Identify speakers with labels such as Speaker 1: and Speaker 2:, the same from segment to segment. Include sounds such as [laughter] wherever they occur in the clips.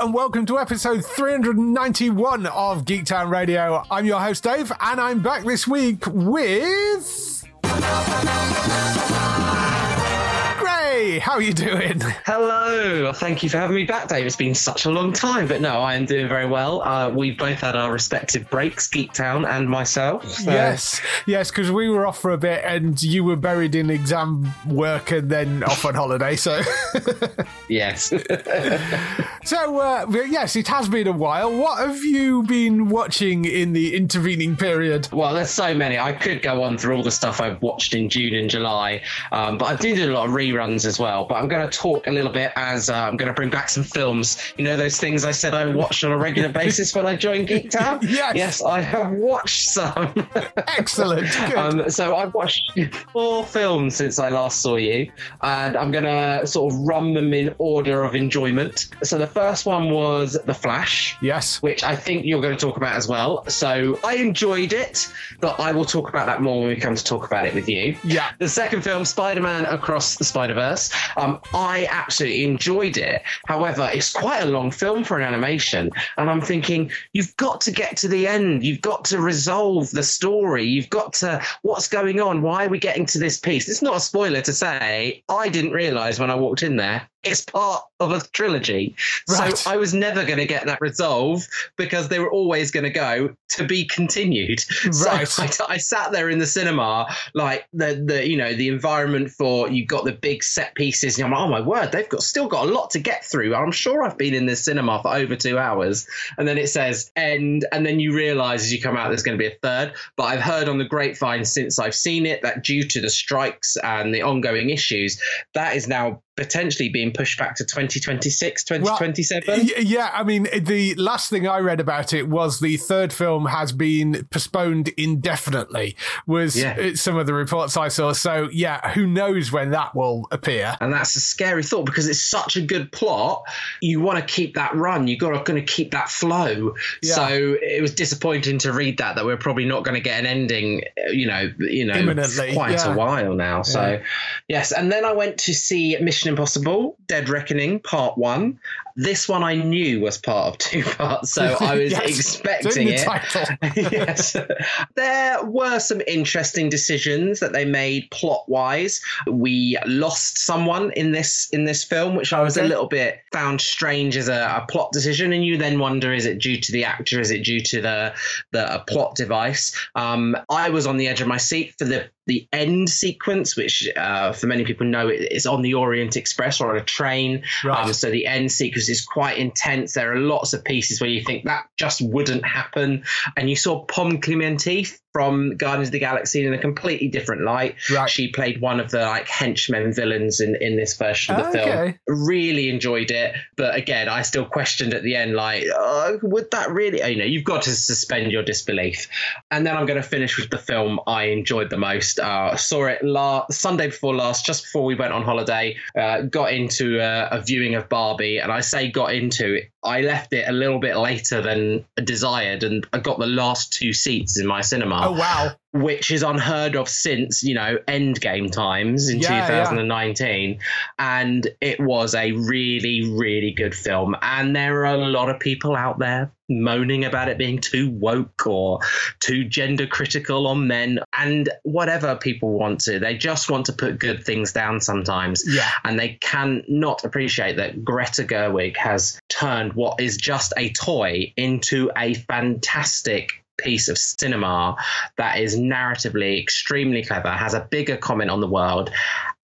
Speaker 1: and welcome to episode 391 of Geektown Radio. I'm your host Dave, and I'm back this week with Gray. How are you doing?
Speaker 2: Hello. Thank you for having me back, Dave. It's been such a long time, but no, I am doing very well. Uh, we've both had our respective breaks, Geektown and myself. so-
Speaker 1: Yes, yes, because we were off for a bit, and you were buried in exam work and then off on holiday. So, [laughs]
Speaker 2: Yes. [laughs]
Speaker 1: so uh, yes, it has been a while. What have you been watching in the intervening period?
Speaker 2: well, there's so many. I could go on through all the stuff I've watched in June and July, um, but I do do a lot of reruns as well. But I'm going to talk a little bit as uh, I'm going to bring back some films. You know, those things I said I watched on a regular [laughs] basis when I joined Geektown? [laughs]
Speaker 1: Yes.
Speaker 2: Yes, I have watched some. [laughs]
Speaker 1: Excellent. Good.
Speaker 2: Um, so I've watched four films since I last saw you, and I'm gonna sort of run them in order of enjoyment. So the first one was The Flash.
Speaker 1: yes.
Speaker 2: Which I think you're going to talk about as well. So I enjoyed it, but I will talk about that more when we come to talk about it with you.
Speaker 1: Yeah.
Speaker 2: The second film, Spider Man Across the Spider Verse, um, I absolutely enjoyed it. However, it's quite a long film for an animation. And I'm thinking, you've got to get to the end. You've got to resolve the story. You've got to, what's going on? Why are we getting to this piece? It's not a spoiler to say, I didn't realize when I walked in there. It's part of a trilogy.
Speaker 1: Right.
Speaker 2: So I was never going to get that resolve because they were always going to go to be continued. [laughs]
Speaker 1: Right.
Speaker 2: So I, I sat there in the cinema, like the the you know the environment for you've got the big set pieces, and I'm like, oh my word, they've got still got a lot to get through. I'm sure I've been in this cinema for over two hours, and then it says end, and then you realise as you come out there's going to be a third. But I've heard on the grapevine since I've seen it that due to the strikes and the ongoing issues, that is now potentially being pushed back to 2026, 2027.
Speaker 1: Y- Yeah, I mean, the last thing I read about it was the third film has been postponed indefinitely, was
Speaker 2: Yeah.
Speaker 1: some of the reports I saw. So, yeah, who knows when that will appear?
Speaker 2: And that's a scary thought because it's such a good plot. You want to keep that run. You got to keep that flow.
Speaker 1: Yeah.
Speaker 2: So it was disappointing to read that that we're probably not going to get an ending. uh, You know, you know,
Speaker 1: Imminently,
Speaker 2: quite
Speaker 1: yeah.
Speaker 2: a while now. So yes, and then I went to see Mission Impossible: Dead Reckoning Part One. This one I knew was part of two [laughs] parts, so [laughs] I was
Speaker 1: Yes,
Speaker 2: expecting
Speaker 1: it's in the
Speaker 2: it. [laughs] yes. There were some interesting decisions that they made plot wise. We lost someone in this in this film, which I was a little bit found strange as a, a plot decision. And you then wonder, is it due to the actor? Is it due to the the plot device? Um, I was on the edge of my seat for the the end sequence, which uh, for many people know it is on the Orient Express or on a train.
Speaker 1: Right.
Speaker 2: Um, so the end sequence is quite intense. There are lots of pieces where you think that just wouldn't happen. And you saw Pom Klementieff from Guardians of the Galaxy in a completely different light.
Speaker 1: Right.
Speaker 2: She played one of the like henchmen villains in, in this version of the film. Really enjoyed it. But again, I still questioned at the end, like, oh, would that really, you know, you've got to suspend your disbelief. And then I'm going to finish with the film I enjoyed the most. Uh, saw it la- Sunday before last, just before we went on holiday. Uh, got into a, a viewing of Barbie, and I say got into it. I left it a little bit later than desired, and I got the last two seats in my cinema.
Speaker 1: Oh, wow.
Speaker 2: Which is unheard of since you know Endgame times in
Speaker 1: Yeah, yeah.
Speaker 2: 2019, and it was a really really good film. And there are a lot of people out there moaning about it being too woke or too gender critical on men and whatever people want to. They just want to put good things down sometimes,
Speaker 1: Yeah.
Speaker 2: and they can not appreciate that Greta Gerwig has turned what is just a toy into a fantastic piece of cinema that is narratively extremely clever, has a bigger comment on the world.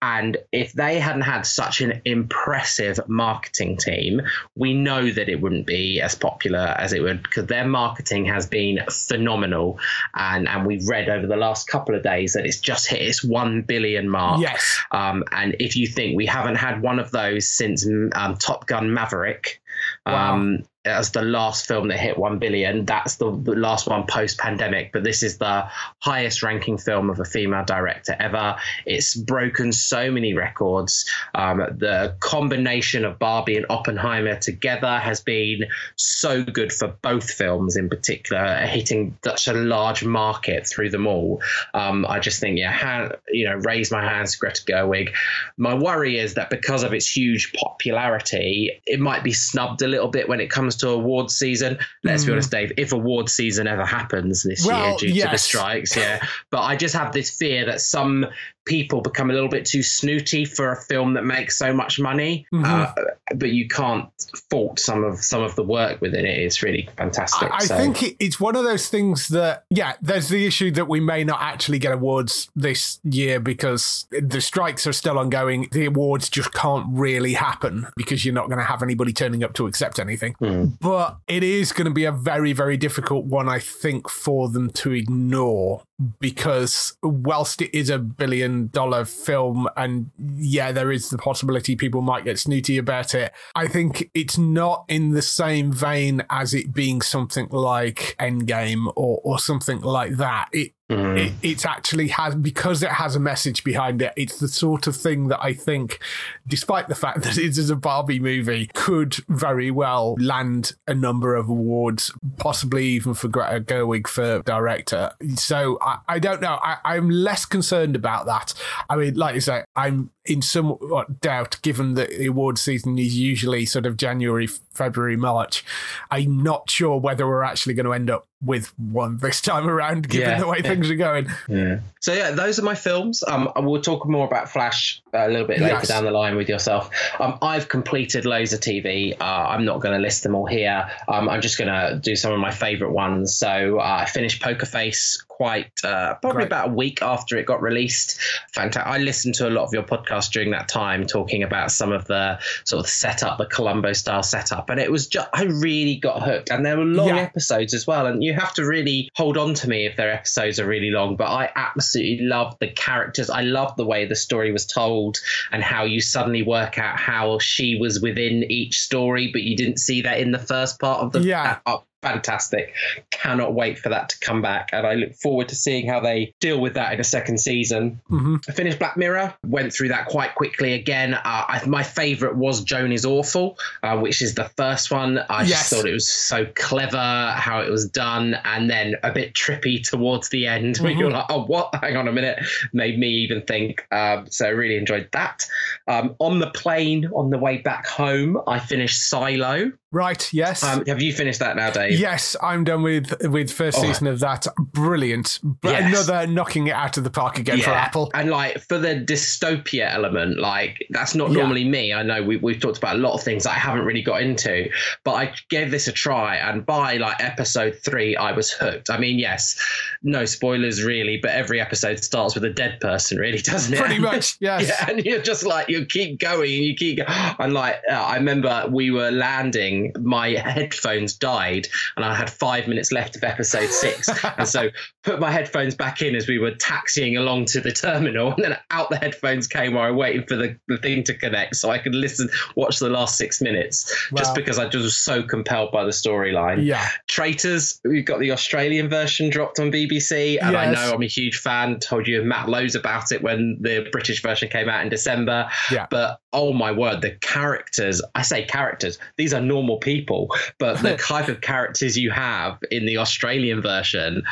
Speaker 2: And if they hadn't had such an impressive marketing team, we know that it wouldn't be as popular as it would because their marketing has been phenomenal. And and we've read over the last couple of days that it's just hit its one billion mark.
Speaker 1: Yes.
Speaker 2: Um, and if you think we haven't had one of those since um, Top Gun Maverick, um, as the last film that hit 1 billion, that's the, last one post pandemic. But this is the highest ranking film of a female director ever. It's broken so many records. Um, the combination of Barbie and Oppenheimer together has been so good for both films in particular, hitting such a large market through them all. Um, I just think, yeah, you know, raise my hands Greta Gerwig. My worry is that because of its huge popularity, it might be snubbed a little bit when it comes to awards season. Let's be honest, Dave, if awards season ever happens this.
Speaker 1: Well,
Speaker 2: year due to the strikes, yeah. But I just have this fear that some people become a little bit too snooty for a film that makes so much money.
Speaker 1: Mm-hmm.
Speaker 2: Uh, but you can't fault some of some of the work within it. It's really fantastic.
Speaker 1: I, I
Speaker 2: So-
Speaker 1: think it's one of those things that, yeah, there's the issue that we may not actually get awards this year because the strikes are still ongoing. The awards just can't really happen because you're not going to have anybody turning up to accept anything. But it is going to be a very, very difficult one, I think, for them to ignore because whilst it is a billion dollar film and yeah there is the possibility people might get snooty about it i think it's not in the same vein as it being something like endgame or, or something like that. It Mm-hmm. it, it's actually has because it has a message behind it. It's the sort of thing that I think, despite the fact [laughs] that it is a Barbie movie, could very well land a number of awards, possibly even for Greta Gerwig for director. So I, I don't know. I, I'm less concerned about that. I mean, like you say, I'm in somewhat doubt, given that the award season is usually sort of January, February, March. I'm not sure whether we're actually going to end up with one this time around, given
Speaker 2: Yeah.
Speaker 1: the way things are going.
Speaker 2: Yeah. So yeah, those are my films. Um, we'll talk more about Flash a little bit later
Speaker 1: Yes.
Speaker 2: down the line with yourself. Um, I've completed loads of TV. Uh, I'm not going to list them all here. Um, I'm just going to do some of my favourite ones. So uh, I finished Poker Face quite uh, probably
Speaker 1: Great.
Speaker 2: about a week after it got released. Fantastic. I listened to a lot of your podcast during that time, talking about some of the sort of setup, the Columbo style setup, and it was just I really got hooked. And there were long
Speaker 1: Yeah.
Speaker 2: episodes as well, and you have to really hold on to me if their episodes are really long. But I absolutely loved the characters. I loved the way the story was told and how you suddenly work out how she was within each story, but you didn't see that in the first part of the
Speaker 1: Yeah.
Speaker 2: Fantastic. Cannot wait for that to come back. And I look forward to seeing how they deal with that in a second season.
Speaker 1: Mm-hmm.
Speaker 2: I finished Black Mirror, went through that quite quickly again. Uh, I, my favorite was Joan is Awful, uh, which is the first one. I
Speaker 1: Yes.
Speaker 2: just thought it was so clever how it was done and then a bit trippy towards the end [laughs] where you're like, oh, what? [laughs] Hang on a minute. Made me even think. Um, so I really enjoyed that. Um, on the plane on the way back home, I finished Silo.
Speaker 1: Right, yes.
Speaker 2: Um, have you finished that now, Dave?
Speaker 1: Yes, I'm done with with first
Speaker 2: Oh.
Speaker 1: season of that. Brilliant. But
Speaker 2: Yes.
Speaker 1: another knocking it out of the park again for Apple.
Speaker 2: And like for the dystopia element, like that's not
Speaker 1: Yeah.
Speaker 2: normally me. I know we, we've talked about a lot of things I haven't really got into, but I gave this a try. And by like episode three, I was hooked. I mean, yes, no spoilers really, but every episode starts with a dead person, really, [laughs] doesn't it?
Speaker 1: Pretty much, [laughs] yes.
Speaker 2: Yeah, and you're just like you keep going and you keep. Go- and like uh, I remember we were landing, my headphones died, and I had five minutes left of episode six, [laughs] and so put my headphones back in as we were taxiing along to the terminal, and then out the headphones came while I waited for the, the thing to connect, so I could listen, watch the last six minutes,
Speaker 1: Wow.
Speaker 2: just because I just was so compelled by the storyline
Speaker 1: Yeah.
Speaker 2: Traitors, we've got the Australian version dropped on BBC, and I know I'm a huge fan. Told you Matt loads about it when the British version came out in December.
Speaker 1: Yeah.
Speaker 2: But oh my word, the characters, I say characters, these are normal people, but the [laughs] type of characters you have in the Australian version,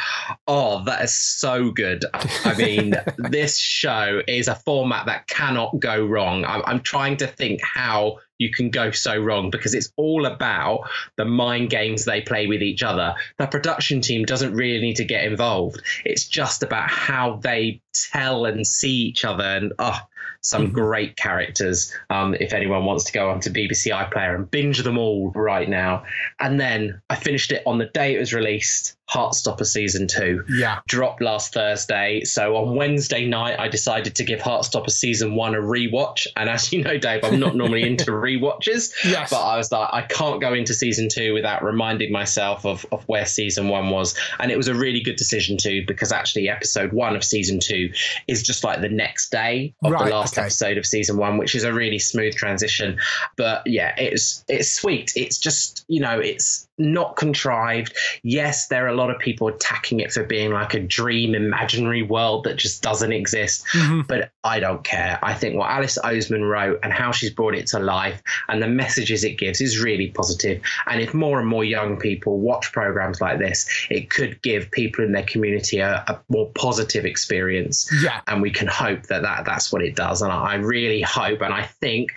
Speaker 2: oh, that is so good. I mean, [laughs] this show is a format that cannot go wrong. I'm, I'm trying to think how you can go so wrong because it's all about the mind games they play with each other. The production team doesn't really need to get involved. It's just about how they tell and see each other and oh some great characters. Um, if anyone wants to go onto BBC iPlayer and binge them all right now. And then I finished it on the day it was released, Heartstopper season two
Speaker 1: Yeah.
Speaker 2: dropped last Thursday. So on Wednesday night, I decided to give Heartstopper season one a rewatch. And as you know, Dave, I'm not [laughs] normally into rewatches.
Speaker 1: Yes.
Speaker 2: But I was like, I can't go into season two without reminding myself of, of where season one was. And it was a really good decision too, because actually episode one of season two is just like the next day of
Speaker 1: Right,
Speaker 2: the last
Speaker 1: okay.
Speaker 2: episode of season one, which is a really smooth transition. But yeah, it's it's sweet. It's just, you know, it's not contrived. Yes, there are a lot of people attacking it for being like a dream imaginary world that just doesn't exist. Mm-hmm. But I don't care. I think what Alice Oseman wrote and how she's brought it to life and the messages it gives is really positive. And if more and more young people watch programs like this, it could give people in their community a, a more positive experience.
Speaker 1: Yeah.
Speaker 2: And we can hope that, that that's what it does. And I I really hope, and I think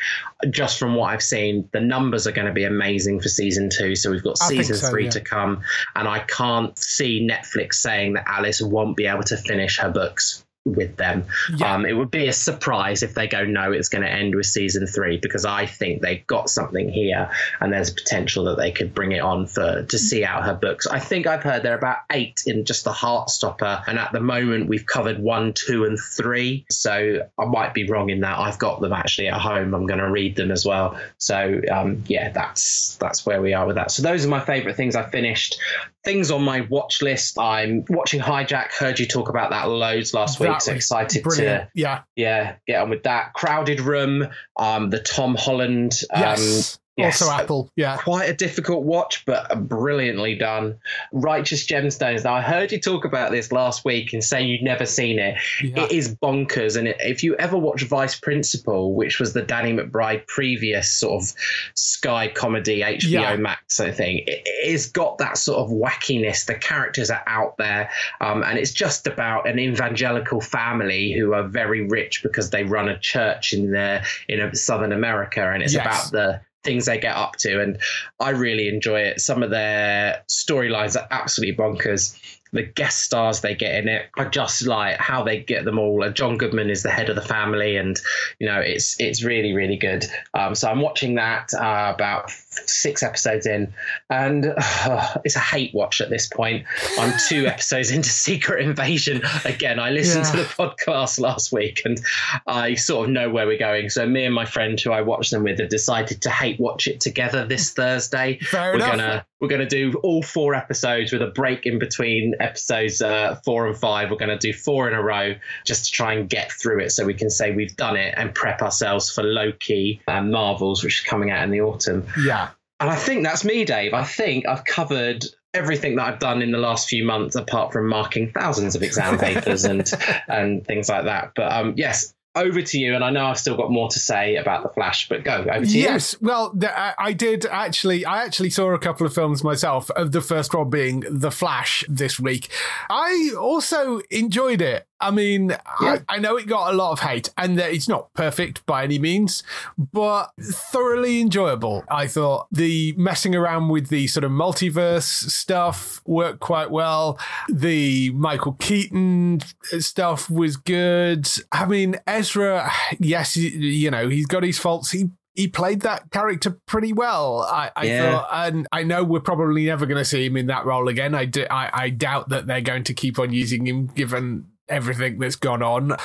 Speaker 2: just from what I've seen, the numbers are going to be amazing for season two. So we've got season
Speaker 1: so,
Speaker 2: three
Speaker 1: yeah.
Speaker 2: to come. And I can't see Netflix saying that Alice won't be able to finish her books with them.
Speaker 1: Yeah.
Speaker 2: Um, it would be a surprise if they go, no, it's going to end with season three, because I think they've got something here and there's potential that they could bring it on for to see out her books. I think I've heard there are about eight in just the Heartstopper. And at the moment, we've covered one, two, and three. So I might be wrong in that. I've got them actually at home. I'm going to read them as well. So um, yeah, that's that's where we are with that. So those are my favorite things I finished. Things on my watch list. I'm watching Hijack. Heard you talk about that loads last week.
Speaker 1: That
Speaker 2: So
Speaker 1: was
Speaker 2: excited
Speaker 1: Brilliant.
Speaker 2: to
Speaker 1: Yeah.
Speaker 2: yeah get on with that. Crowded Room. Um, the Tom Holland. Um,
Speaker 1: Yes.
Speaker 2: Yes.
Speaker 1: Also Apple. Yeah.
Speaker 2: Quite a difficult watch, but brilliantly done. Righteous Gemstones. Now, I heard you talk about this last week and say you'd never seen it.
Speaker 1: Yeah.
Speaker 2: It is bonkers. And it, if you ever watch Vice Principal, which was the Danny McBride previous sort of Sky comedy, HBO
Speaker 1: Yeah.
Speaker 2: Max sort of thing, it, it's got that sort of wackiness. The characters are out there. Um, and it's just about an evangelical family who are very rich because they run a church in the in Southern America. And it's
Speaker 1: Yes.
Speaker 2: about the things they get up to. And I really enjoy it. Some of their storylines are absolutely bonkers. The guest stars they get in it are just like how they get them all. And John Goodman is the head of the family, and you know it's it's really really good. Um, so I'm watching that uh, about six episodes in, and uh, [sighs] it's a hate watch at this point. I'm two [laughs] episodes into Secret Invasion. Again, I listened to the podcast last week, and I sort of know where we're going. So me and my friend who I watch them with have decided to hate watch it together this [laughs] Thursday.
Speaker 1: Fair
Speaker 2: we're
Speaker 1: enough.
Speaker 2: gonna we're gonna do all four episodes with a break in between episodes uh, four and five. We're gonna do four in a row just to try and get through it, so we can say we've done it and prep ourselves for Loki and Marvels, which is coming out in the autumn.
Speaker 1: Yeah.
Speaker 2: And I think that's me, Dave. I think I've covered everything that I've done in the last few months, apart from marking thousands of exam [laughs] papers and and things like that. But um, yes, over to you. And I know I've still got more to say about the Flash, but go over to you.
Speaker 1: Yes, well, I I did actually. I actually saw a couple of films myself. Of the first one being The Flash this week. I also enjoyed it. I mean, I, I know it got a lot of hate, and that it's not perfect by any means, but thoroughly enjoyable. I thought the messing around with the sort of multiverse stuff worked quite well. The Michael Keaton stuff was good. I mean, Ezra, yes, you know, he's got his faults. He he played that character pretty well. I, I
Speaker 2: Yeah.
Speaker 1: thought, and I know we're probably never going to see him in that role again. I, do, I I doubt that they're going to keep on using him, given everything that's gone on.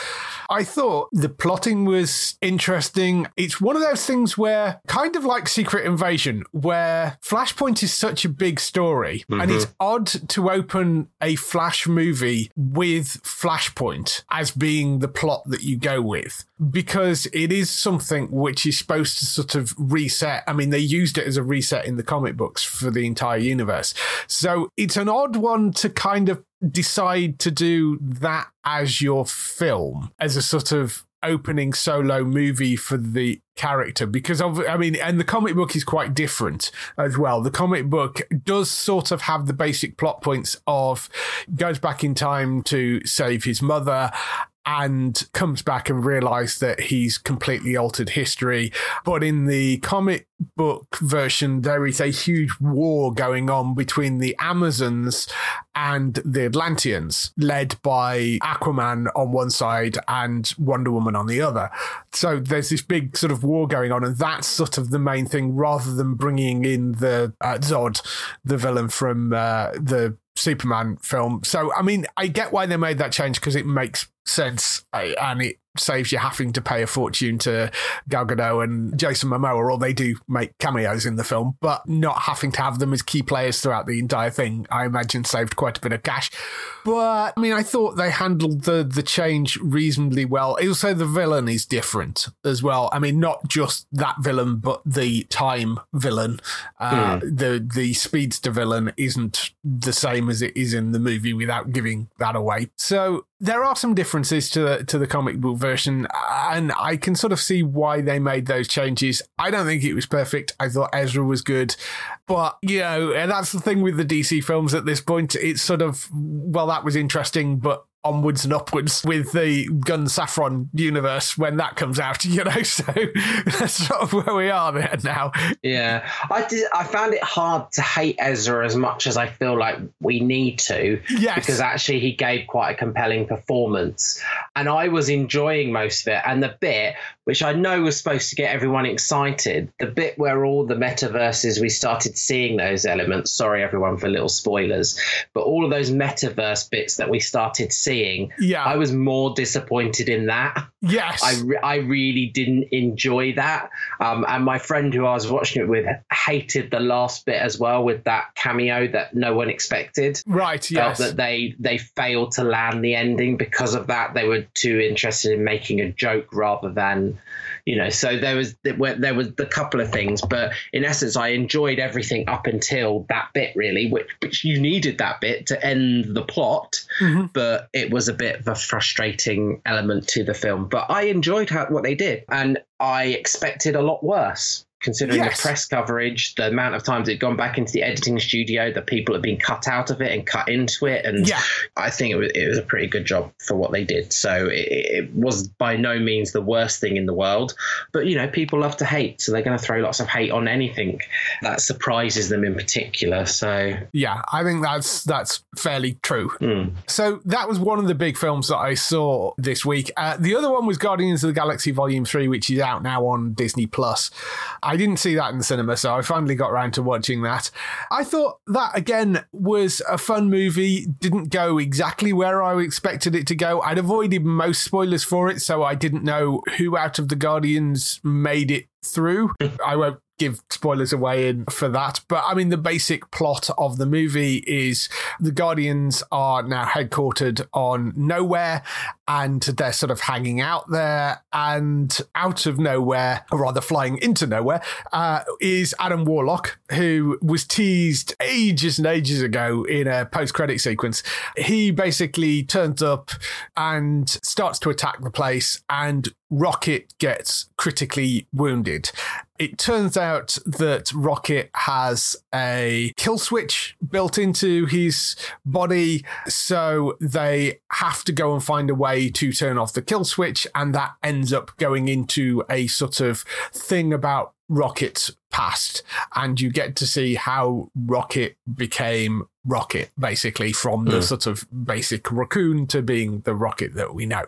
Speaker 1: I thought the plotting was interesting. It's one of those things where, kind of like Secret Invasion, where Flashpoint is such a big story, and it's mm-hmm. odd to open a Flash movie with Flashpoint as being the plot that you go with, because it is something which is supposed to sort of reset. I mean, they used it as a reset in the comic books for the entire universe. So it's an odd one to kind of decide to do that as your film, as a sort of opening solo movie for the character? Because of I mean and the comic book is quite different as well. The comic book does sort of have the basic plot points of goes back in time to save his mother and comes back and realizes that he's completely altered history. But in the comic book version, there is a huge war going on between the Amazons and the Atlanteans, led by Aquaman on one side and Wonder Woman on the other. So there's this big sort of war going on, and that's sort of the main thing rather than bringing in the uh, Zod, the villain from uh, the Superman film. So, I mean, I get why they made that change because it makes sense uh, and it saves you having to pay a fortune to Gal Gadot and Jason Momoa, or they do make cameos in the film, but not having to have them as key players throughout the entire thing, I imagine saved quite a bit of cash. But I mean, I thought they handled the the change reasonably well. Also, the villain is different as well. I mean, not just that villain, but the time villain. Uh, The the speedster villain isn't the same as it is in the movie without giving that away. So there are some differences to the, to the comic book version, and I can sort of see why they made those changes. I don't think it was perfect. I thought Ezra was good, but you know, and that's the thing with the DC films at this point. It's sort of well, that was interesting, but onwards and upwards with the Gunn Safran universe when that comes out, [laughs] you know. So that's sort of where we are there now.
Speaker 2: Yeah, I did. I found it hard to hate Ezra as much as I feel like we need to.
Speaker 1: Yes.
Speaker 2: Because actually, he gave quite a compelling performance, and I was enjoying most of it. And the bit which I know was supposed to get everyone excited, the bit where all the metaverses we started seeing those elements. Sorry, everyone, for little spoilers, but all of those metaverse bits that we started seeing.
Speaker 1: Yeah.
Speaker 2: I was more disappointed in that.
Speaker 1: Yes.
Speaker 2: I, re- I really didn't enjoy that. Um, and my friend who I was watching it with hated the last bit as well with that cameo that no one expected.
Speaker 1: right. Yes.
Speaker 2: Felt that they they failed to land the ending because of that. They were too interested in making a joke rather than, you know. So there was there was a couple of things, but in essence, I enjoyed everything up until that bit really, which which you needed that bit to end the plot. Mm-hmm. But it was a bit of a frustrating element to the film. But I enjoyed how, what they did, and I expected a lot worse. Considering
Speaker 1: Yes.
Speaker 2: the press coverage, the amount of times it had gone back into the editing studio, the people had been cut out of it and cut into it, and
Speaker 1: Yeah.
Speaker 2: I think it was, it was a pretty good job for what they did. So it, it was by no means the worst thing in the world, but you know, people love to hate, so they're going to throw lots of hate on anything that surprises them in particular. So
Speaker 1: Yeah, I think that's that's fairly true.
Speaker 2: Hmm.
Speaker 1: So that was one of the big films that I saw this week. Uh, the other one was Guardians of the Galaxy Volume Three, which is out now on Disney Plus. I didn't see that in the cinema, so I finally got around to watching that. I thought that again was a fun movie. Didn't go exactly where I expected it to go. I'd avoided most spoilers for it, so I didn't know who out of the Guardians made it through. [laughs] I won't give spoilers away in for that. But I mean, the basic plot of the movie is the Guardians are now headquartered on Knowhere and they're sort of hanging out there. And out of nowhere, or rather flying into Knowhere, uh, is Adam Warlock, who was teased ages and ages ago in a post credit sequence. He basically turns up and starts to attack the place and Rocket gets critically wounded. It turns out that Rocket has a kill switch built into his body, so they have to go and find a way to turn off the kill switch, and that ends up going into a sort of thing about Rocket's past, and you get to see how Rocket became rocket, basically, from the
Speaker 2: Mm.
Speaker 1: sort of basic raccoon to being the rocket that we know.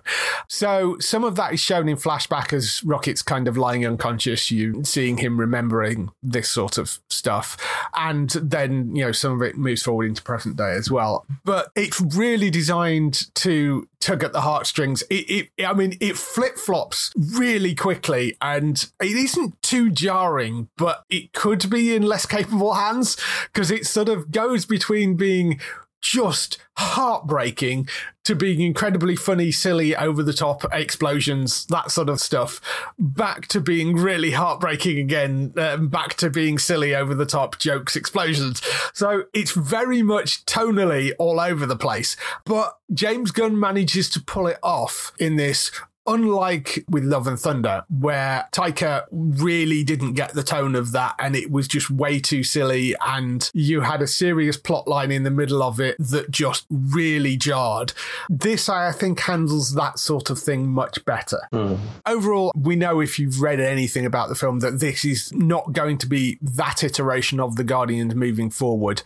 Speaker 1: So some of that is shown in flashback as Rocket's kind of lying unconscious, you seeing him remembering this sort of stuff. And then, you know, some of it moves forward into present day as well. But it's really designed to tug at the heartstrings. It, it I mean, it flip flops really quickly and it isn't too jarring, but it could be in less capable hands because it sort of goes between being just heartbreaking to being incredibly funny, silly, over the top explosions, that sort of stuff, back to being really heartbreaking again, um, back to being silly, over the top jokes, explosions. So it's very much tonally all over the place. But James Gunn manages to pull it off in this Unlike with Love and Thunder, where Taika really didn't get the tone of that and it was just way too silly, and you had a serious plot line in the middle of it that just really jarred. This, I think, handles that sort of thing much better. Hmm. Overall, we know if you've read anything about the film that this is not going to be that iteration of the Guardians moving forward.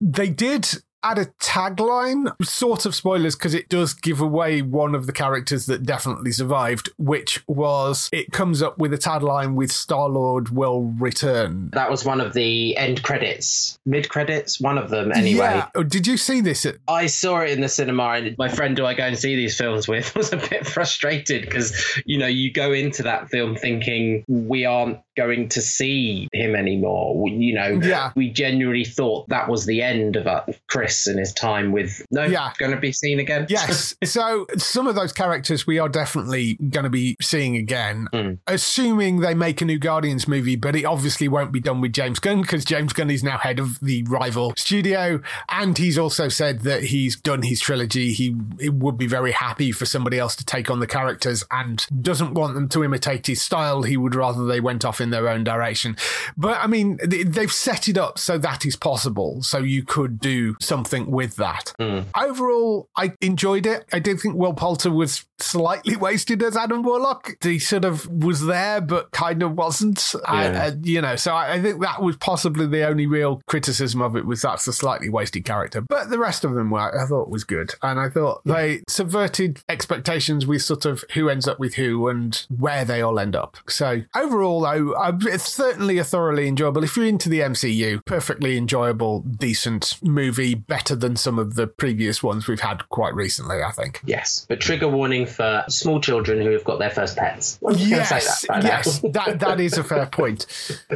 Speaker 1: They did add a tagline, sort of spoilers, because it does give away one of the characters that definitely survived, which was it comes up with a tagline with Star Lord will return.
Speaker 2: That was one of the end credits, mid credits, one of them anyway.
Speaker 1: Yeah. Oh, Did you see this? At-
Speaker 2: I saw it in the cinema, and my friend who I go and see these films with [laughs] was a bit frustrated because, you know, you go into that film thinking we aren't going to see him anymore. We, you know,
Speaker 1: Yeah.
Speaker 2: we genuinely thought that was the end of uh, Chris and his time with. No,
Speaker 1: Yeah.
Speaker 2: going to be seen again. [laughs]
Speaker 1: Yes. so some of those characters we are definitely going to be seeing again,
Speaker 2: Mm.
Speaker 1: assuming they make a new Guardians movie, but it obviously won't be done with James Gunn because James Gunn is now head of the rival studio. And he's also said that he's done his trilogy. He, he would be very happy for somebody else to take on the characters and doesn't want them to imitate his style. He would rather they went off in their own direction. But I mean, they- they've set it up so that is possible. So you could do something with that. Hmm. Overall, I enjoyed it. I did think Will Poulter was slightly [laughs] wasted as Adam Warlock. He sort of was there, but kind of wasn't.
Speaker 2: Yeah.
Speaker 1: I- you know, so I, I think that was possibly the only real criticism of it was that's a slightly wasted character. But the rest of them were, I thought, was good, and I thought they subverted expectations with sort of who ends up with who and where they all end up. So overall, though, It's certainly a thoroughly enjoyable. If you're into the MCU, perfectly enjoyable, decent movie, better than some of the previous ones we've had quite recently. I think.
Speaker 2: Yes, but trigger warning for small children who have got their first pets. I'm just gonna say
Speaker 1: Yes,
Speaker 2: that
Speaker 1: yes, that that is a fair point.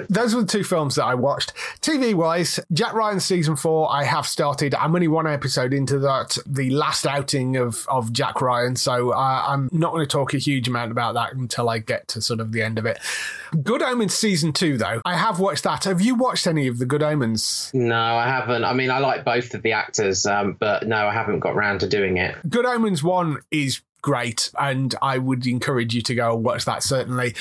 Speaker 1: Those were the two films that I watched. TV wise, Jack Ryan season four, I have started. I'm only one episode into that, the last outing of of Jack Ryan, so uh, I'm not going to talk a huge amount about that until I get to sort of the end of it. Good Good omens season two, though, I have watched that. Have you watched any of the Good Omens?
Speaker 2: No, I haven't. I mean, I like both of the actors, um, but no, I haven't got round to doing it.
Speaker 1: Good Omens 1 is great, and I would encourage you to go and watch that certainly.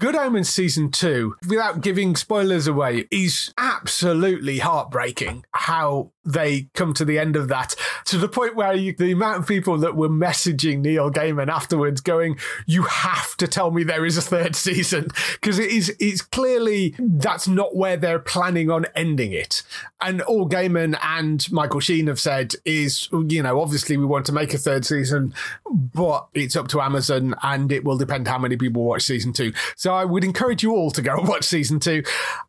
Speaker 1: Good Omens season two, without giving spoilers away, is absolutely heartbreaking how they come to the end of that to the point where you, the amount of people that were messaging Neil Gaiman afterwards going, You have to tell me there is a third season because it is it's clearly that's not where they're planning on ending it. And all Gaiman and Michael Sheen have said is, you know, obviously we want to make a third season, but it's up to Amazon and it will depend how many people watch season two. So I would encourage you all to go and watch season two.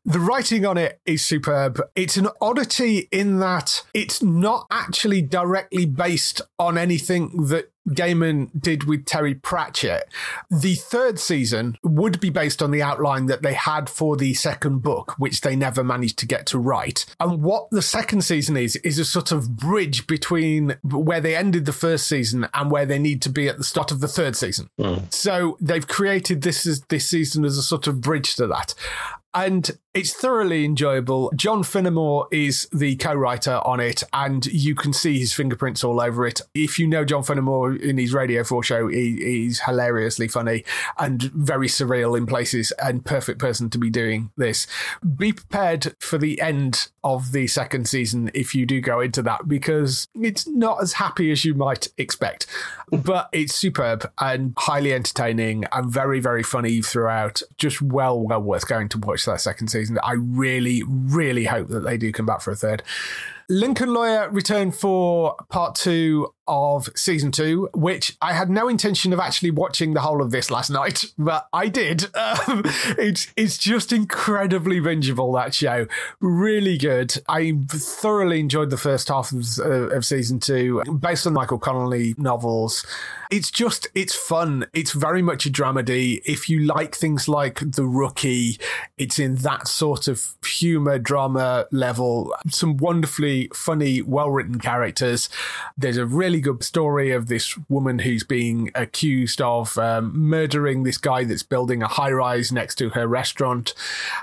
Speaker 1: The writing on it is superb. It's an oddity in that it's not actually directly based on anything that Gaiman did with Terry Pratchett. The third season would be based on the outline that they had for the second book, which they never managed to get to write. And what the second season is, is a sort of bridge between where they ended the first season and where they need to be at the start of the third season. Hmm. So they've created this as this season as a sort of bridge to that. And it's thoroughly enjoyable. John Finnemore is the co-writer on it, and you can see his fingerprints all over it. If you know John Finnemore in his Radio 4 show, he, he's hilariously funny and very surreal in places, and perfect person to be doing this. Be prepared for the end of the second season if you do go into that, because it's not as happy as you might expect, but it's superb and highly entertaining and very, very funny throughout. Just well, well worth going to watch that second season. I really, really hope that they do come back for a third. Lincoln Lawyer returned for part two of season two, which I had no intention of actually watching the whole of this last night, [laughs] but I did. [laughs] Um, it's it's just incredibly bingeable that show, really good. I thoroughly enjoyed the first half of, uh, of season two, based on Michael Connelly novels. It's just it's fun. It's very much a dramedy. If you like things like The Rookie, it's in that sort of humor drama level. Some wonderfully funny, well written characters. There's a really good story of this woman who's being accused of um, murdering this guy that's building a high rise next to her restaurant.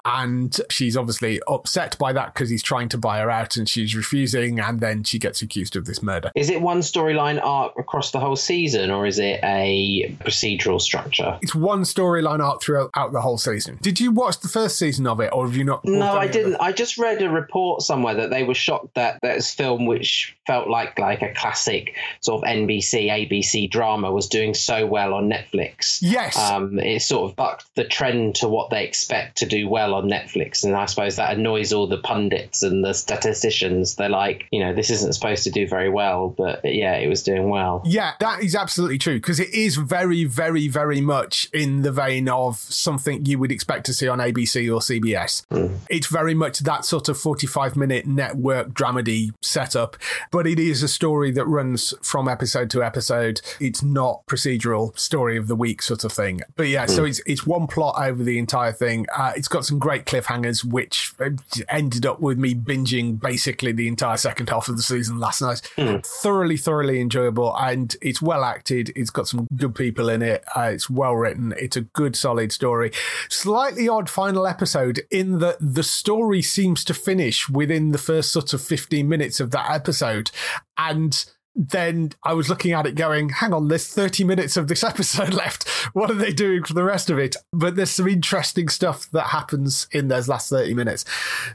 Speaker 1: And she's obviously upset by that because he's trying to buy her out and she's refusing. And then she gets accused of this murder.
Speaker 2: Is it one storyline arc across the whole season, or is it a procedural structure?
Speaker 1: It's one storyline arc throughout the whole season. Did you watch the first season of it, or have you not?
Speaker 2: No, I didn't. I just read a report somewhere that they were shocked that this film, which felt like like a classic sort of NBC, ABC drama, was doing so well on Netflix.
Speaker 1: Yes,
Speaker 2: um, it sort of bucked the trend to what they expect to do well on Netflix, and I suppose that annoys all the pundits and the statisticians. They're like, you know, this isn't supposed to do very well, but yeah, it was doing well.
Speaker 1: Yeah, that is absolutely true because it is very, very, very much in the vein of something you would expect to see on ABC or CBS. Mm. It's very much that sort of 45 minute network dramedy setup, but it is a story that runs from episode to episode. It's not procedural story of the week sort of thing. But yeah, mm. so it's it's one plot over the entire thing. Uh, it's got some great cliffhangers, which uh, ended up with me binging basically the entire second half of the season last night. Mm. Thoroughly, thoroughly enjoyable, and it's well acted. It's got some good people in it. Uh, it's well written. It's a good, solid story. Slightly odd final episode in that the story seems to finish within the first sort of 15 minutes of that episode. And then I was looking at it going, hang on, there's 30 minutes of this [laughs] episode left. What are they doing for the rest of it? But there's some interesting stuff that happens in those last 30 minutes.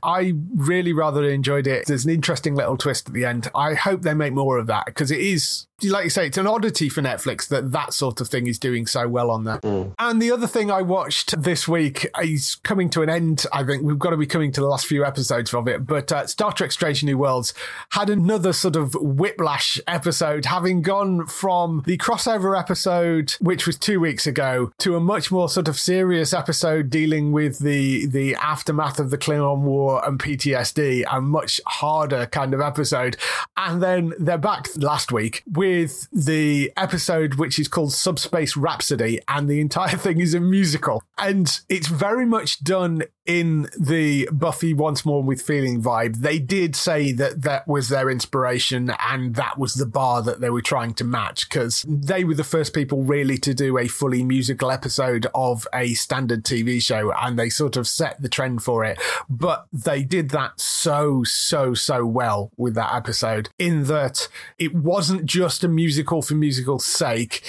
Speaker 1: I really rather enjoyed it. There's an interesting little twist at the end. I hope they make more of that because it is like you say, it's an oddity for Netflix that that sort of thing is doing so well on that. Mm. And the other thing I watched this week is coming to an end. I think we've got to be coming to the last few episodes of it. But uh, Star Trek Strange New Worlds had another sort of whiplash episode, having gone from the crossover episode, which was two weeks ago, to a much more sort of serious episode dealing with the, the aftermath of the Klingon War and PTSD, a much harder kind of episode. And then they're back last week with with the episode which is called Subspace Rhapsody, and the entire [laughs] thing is a musical. And it's very much done in the Buffy Once More with Feeling vibe. They did say that that was their inspiration and that was the bar that they were trying to match because they were the first people really to do a fully musical episode of a standard TV show and they sort of set the trend for it. But they did that so, so, so well with that episode in that it wasn't just a musical for musical's sake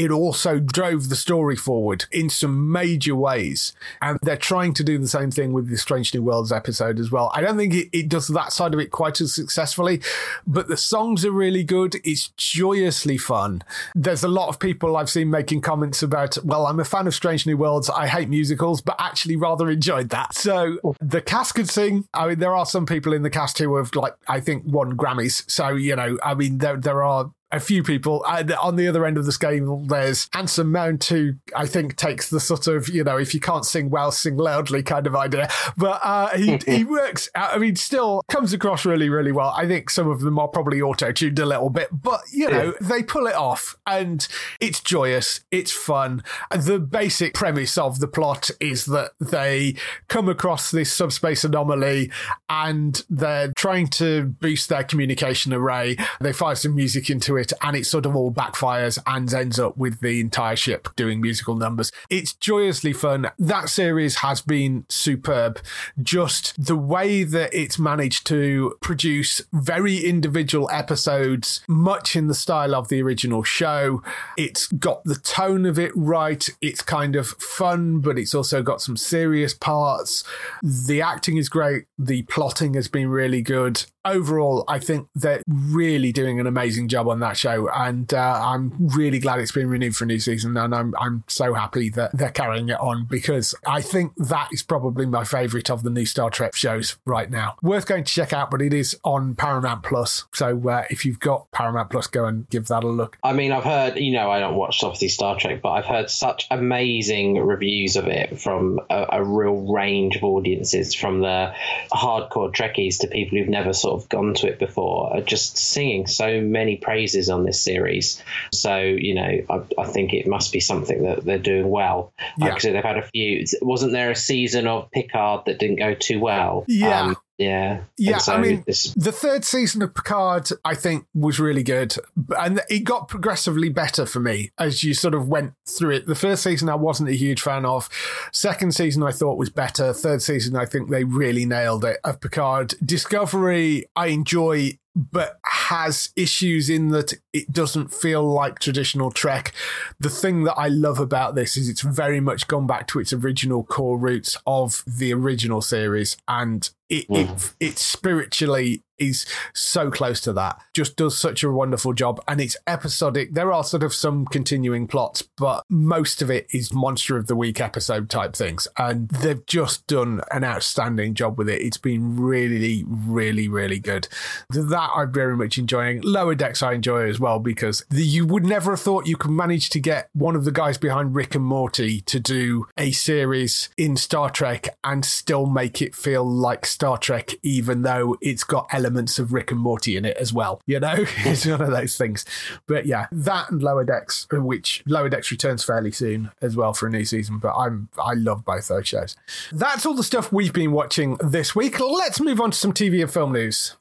Speaker 1: it also drove the story forward in some major ways. And they're trying to do the same thing with the Strange New Worlds episode as well. I don't think it, it, does that side of it quite as successfully, but the songs are really good. It's joyously fun. There's a lot of people I've seen making comments about, well, I'm a fan of Strange New Worlds. I hate musicals, but actually rather enjoyed that. So the cast could sing. I mean, there are some people in the cast who have, like, I think won Grammys. So, you know, I mean, there, there are a few people. And on the other end of the scale, there's Anson Mount, who I think takes the sort of, you know, if you can't sing well, sing loudly kind of idea. But uh, he, [laughs] he works, I mean, still comes across really, really well. I think some of them are probably auto tuned a little bit, but, you know, yeah. they pull it off and it's joyous, it's fun. The basic premise of the plot is that they come across this subspace anomaly and they're trying to boost their communication array. They fire some music into it it and it sort of all backfires and ends up with the entire ship doing musical numbers. It's joyously fun. That series has been superb. Just the way that it's managed to produce very individual episodes, much in the style of the original show. It's got the tone of it right. It's kind of fun, but it's also got some serious parts. The acting is great. The plotting has been really good overall, I think they're really doing an amazing job on that that show, and uh, I'm really glad it's been renewed for a new season, and I'm I'm so happy that they're carrying it on because I think that is probably my favourite of the new Star Trek shows right now. Worth going to check out, but it is on Paramount Plus. So uh, if you've got Paramount Plus, go and give that a look.
Speaker 2: I mean, I've heard, you know, I don't watch obviously Star Trek, but I've heard such amazing reviews of it from a, a real range of audiences, from the hardcore Trekkies to people who've never sort of gone to it before, are just singing so many praises on this series. So, you know, I, I think it must be something that they're doing well.
Speaker 1: Yeah.
Speaker 2: Like said, they've had a few. Wasn't there a season of Picard that didn't go too well?
Speaker 1: Yeah.
Speaker 2: Um, yeah.
Speaker 1: Yeah,
Speaker 2: so
Speaker 1: I mean,
Speaker 2: this-
Speaker 1: the third season of Picard, I think, was really good, and it got progressively better for me as you sort of went through it. The first season, I wasn't a huge fan of. Second season, I thought was better. Third season, I think they really nailed it. Of Picard, Discovery, I enjoy. But has issues in that it doesn't feel like traditional Trek. The thing that I love about this is it's very much gone back to its original core roots of the original series, and it, it, mm. it spiritually is so close to that. Just does such a wonderful job, and it's episodic. There are sort of some continuing plots, but most of it is monster of the week episode type things, and they've just done an outstanding job with it. It's been really, really, really good. That I'm very much enjoying. Lower Decks I enjoy as well because the, you would never have thought you could manage to get one of the guys behind Rick and Morty to do a series in Star Trek and still make it feel like Star Trek, even though it's got elements of Rick and Morty in it as well. You know, [laughs] it's one of those things. But yeah, that and Lower Decks, which Lower Decks returns fairly soon as well for a new season. But I'm I love both those shows. That's all the stuff we've been watching this week. Let's move on to some TV and film news.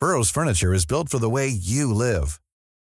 Speaker 3: Burrow's furniture is built for the way you live.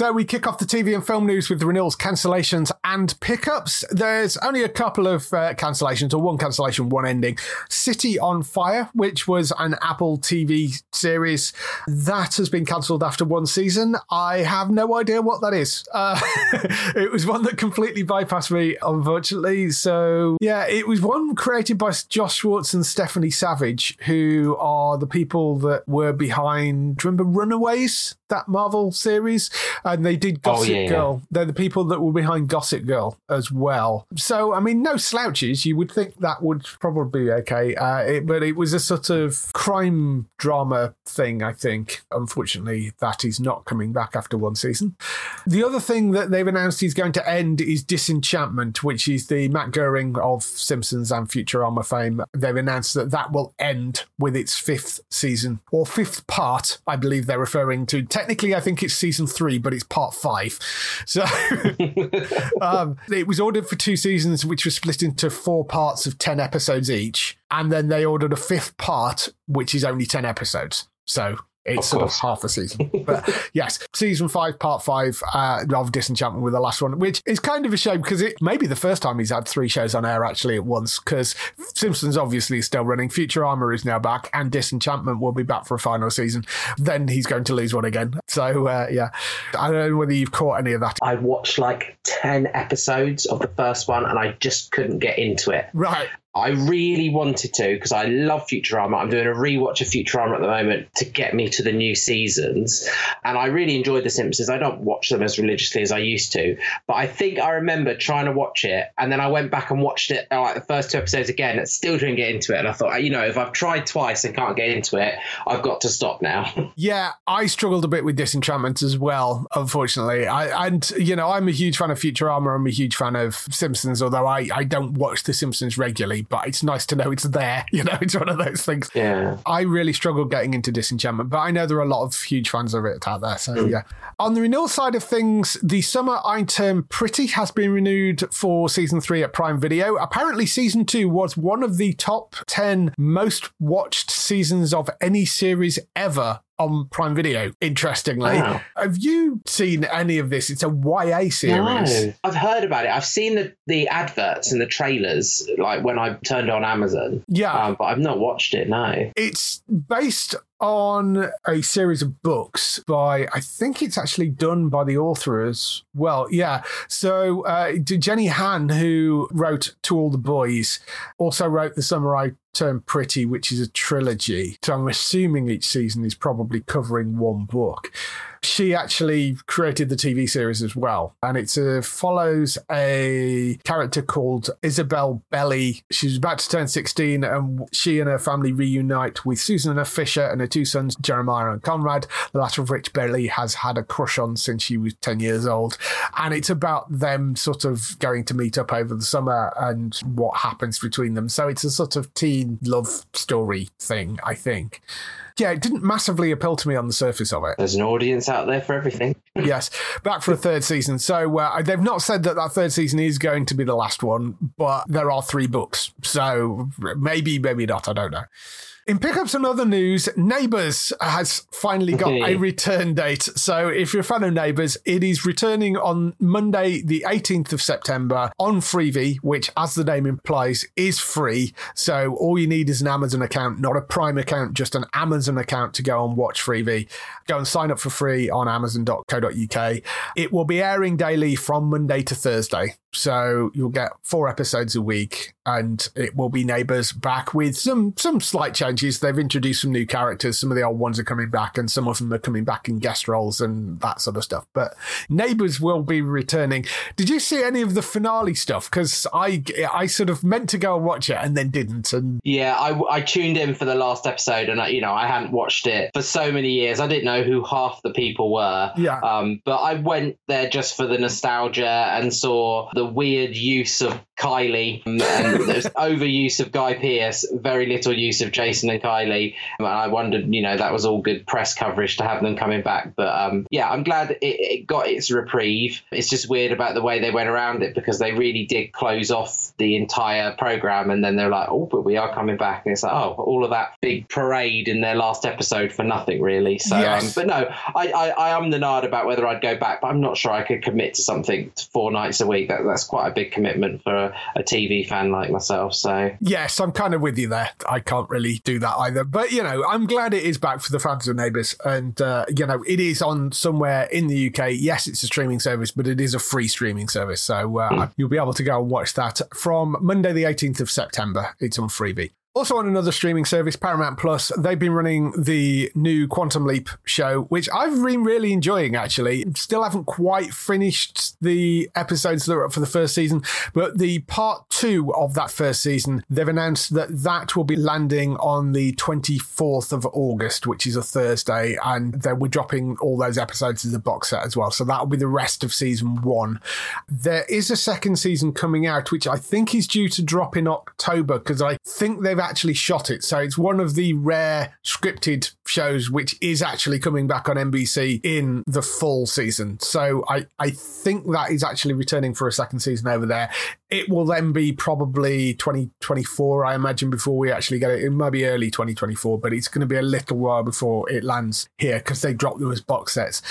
Speaker 1: So we kick off the TV and film news with the renewals, cancellations, and pickups. There's only a couple of uh, cancellations, or one cancellation, one ending. City on Fire, which was an Apple TV series that has been cancelled after one season. I have no idea what that is. Uh, [laughs] it was one that completely bypassed me, unfortunately. So yeah, it was one created by Josh Schwartz and Stephanie Savage, who are the people that were behind. Remember Runaways? That Marvel series, and they did
Speaker 2: Oh,
Speaker 1: Gossip
Speaker 2: yeah, yeah.
Speaker 1: Girl. They're the people that were behind Gossip Girl as well. So, I mean, no slouches. You would think that would probably be okay. Uh, it, but it was a sort of crime drama thing, I think. Unfortunately, that is not coming back after one season. The other thing that they've announced is going to end is Disenchantment, which is the Matt Groening of Simpsons and Futurama fame. They've announced that that will end with its fifth season or fifth part, I believe they're referring to. Technically, I think it's season three, but it's part five. So [laughs] um, it was ordered for two seasons, which was split into four parts of 10 episodes each. And then they ordered a fifth part, which is only 10 episodes. So it's
Speaker 2: Of
Speaker 1: sort of half a season. [laughs] But yes, season five, part five uh, of Disenchantment with the last one, which is kind of a shame because it may be the first time he's had three shows on air actually at once because Simpsons obviously is still running. Futurama is now back and Disenchantment will be back for a final season. Then he's going to lose one again. So uh, yeah, I don't know whether you've caught any of that.
Speaker 2: I watched like 10 episodes of the first one and I just couldn't get into it.
Speaker 1: Right.
Speaker 2: I really wanted to because I love Futurama. I'm doing a rewatch of Futurama at the moment to get me to the new seasons. And I really enjoyed The Simpsons. I don't watch them as religiously as I used to, but I think I remember trying to watch it. And then I went back and watched it, uh, like the first two episodes again, and still didn't get into it. And I thought, you know, if I've tried twice and can't get into it, I've got to stop now. [laughs]
Speaker 1: Yeah, I struggled a bit with Disenchantment as well, unfortunately. I and you know, I'm a huge fan of Futurama, I'm a huge fan of Simpsons, although I, I don't watch The Simpsons regularly. But it's nice to know it's there. [laughs] You know, it's one of those things.
Speaker 2: Yeah.
Speaker 1: I really struggled getting into Disenchantment, but I know there are a lot of huge fans of it out there. So, hmm. yeah. On the renewal side of things, the Summer I Turned Pretty has been renewed for season three at Prime Video. Apparently, season two was one of the top 10 most watched seasons of any series ever on Prime Video, interestingly.
Speaker 2: Wow.
Speaker 1: Have you seen any of this? It's a YA series.
Speaker 2: No, I've heard about it. I've seen the, the adverts and the trailers, like when I turned on Amazon.
Speaker 1: Yeah.
Speaker 2: Um, but I've not watched it. No.
Speaker 1: It's based on a series of books by, I think it's actually done by the author as well. Yeah. So uh, Jenny Han, who wrote To All the Boys, also wrote The Summer I Turned Pretty, which is a trilogy. So I'm assuming each season is probably covering one book. She actually created the TV series as well, and it uh, follows a character called Isabel Belly. She's about to turn 16, and she and her family reunite with Susannah Fisher and her two sons, Jeremiah and Conrad, the latter of which Belly has had a crush on since she was 10 years old. And it's about them sort of going to meet up over the summer and what happens between them. So it's a sort of teen love story thing, I think. Yeah, it didn't massively appeal to me on the surface of it.
Speaker 2: There's an audience out there for everything.
Speaker 1: yes, back for a third season. So uh, they've not said that that third season is going to be the last one, but there are three books. So maybe, maybe not. I don't know. In pickups and other news, Neighbours has finally got a return date. So if you're a fan of Neighbours, it is returning on Monday, the 18th of September on Freevee, which, as the name implies, is free. So all you need is an Amazon account, not a Prime account, just an Amazon account to go and watch Freevee. Go and sign up for free on amazon.co.uk. It will be airing daily from Monday to Thursday. So you'll get four episodes a week and it will be neighbors back with some some slight changes. They've introduced some new characters. Some of the old ones are coming back and some of them are coming back in guest roles and that sort of stuff. But neighbors will be returning. Did you see any of the finale stuff? Because I I sort of meant to go and watch it and then didn't. And
Speaker 2: Yeah, I, I tuned in for the last episode, and I, you know I hadn't watched it for so many years. I didn't know who half the people were.
Speaker 1: Yeah.
Speaker 2: Um, but I went there just for the nostalgia and saw the weird use of Kylie um, and there's [laughs] overuse of Guy Pearce, very little use of Jason and Kylie. And I wondered, you know, that was all good press coverage to have them coming back. But um, yeah, I'm glad it, it got its reprieve. It's just weird about the way they went around it because they really did close off the entire program, and then they're like, oh, but we are coming back, and it's like, oh, all of that big parade in their last episode for nothing, really. So,
Speaker 1: Yes.
Speaker 2: um, but no, I, I, I am the nard about whether I'd go back, but I'm not sure I could commit to something four nights a week. That, that's quite a big commitment for a, a TV fan like myself. So
Speaker 1: yes, I'm kind of with you there. I can't really do that either. But you know, I'm glad it is back for the fans of Neighbours, and uh, you know, it is on somewhere in the UK. Yes, it's a streaming service, but it is a free streaming service, so uh, you'll be able to go and watch that from Monday, the 18th of September. It's on Freevee. Also on another streaming service, Paramount Plus, they've been running the new Quantum Leap show, which I've been really enjoying actually. Still haven't quite finished the episodes that are up for the first season, but the part two of that first season, they've announced that that will be landing on the 24th of August, which is a Thursday, and then we're dropping all those episodes as a box set as well. So that'll be the rest of season one. There is a second season coming out, which I think is due to drop in October because I think they've actually shot it. So it's one of the rare scripted shows which is actually coming back on NBC in the full season. So I, I think that is actually returning for a second season over there. It will then be probably 2024, I imagine, before we actually get it. It might be early 2024, but it's going to be a little while before it lands here because they dropped them as box sets.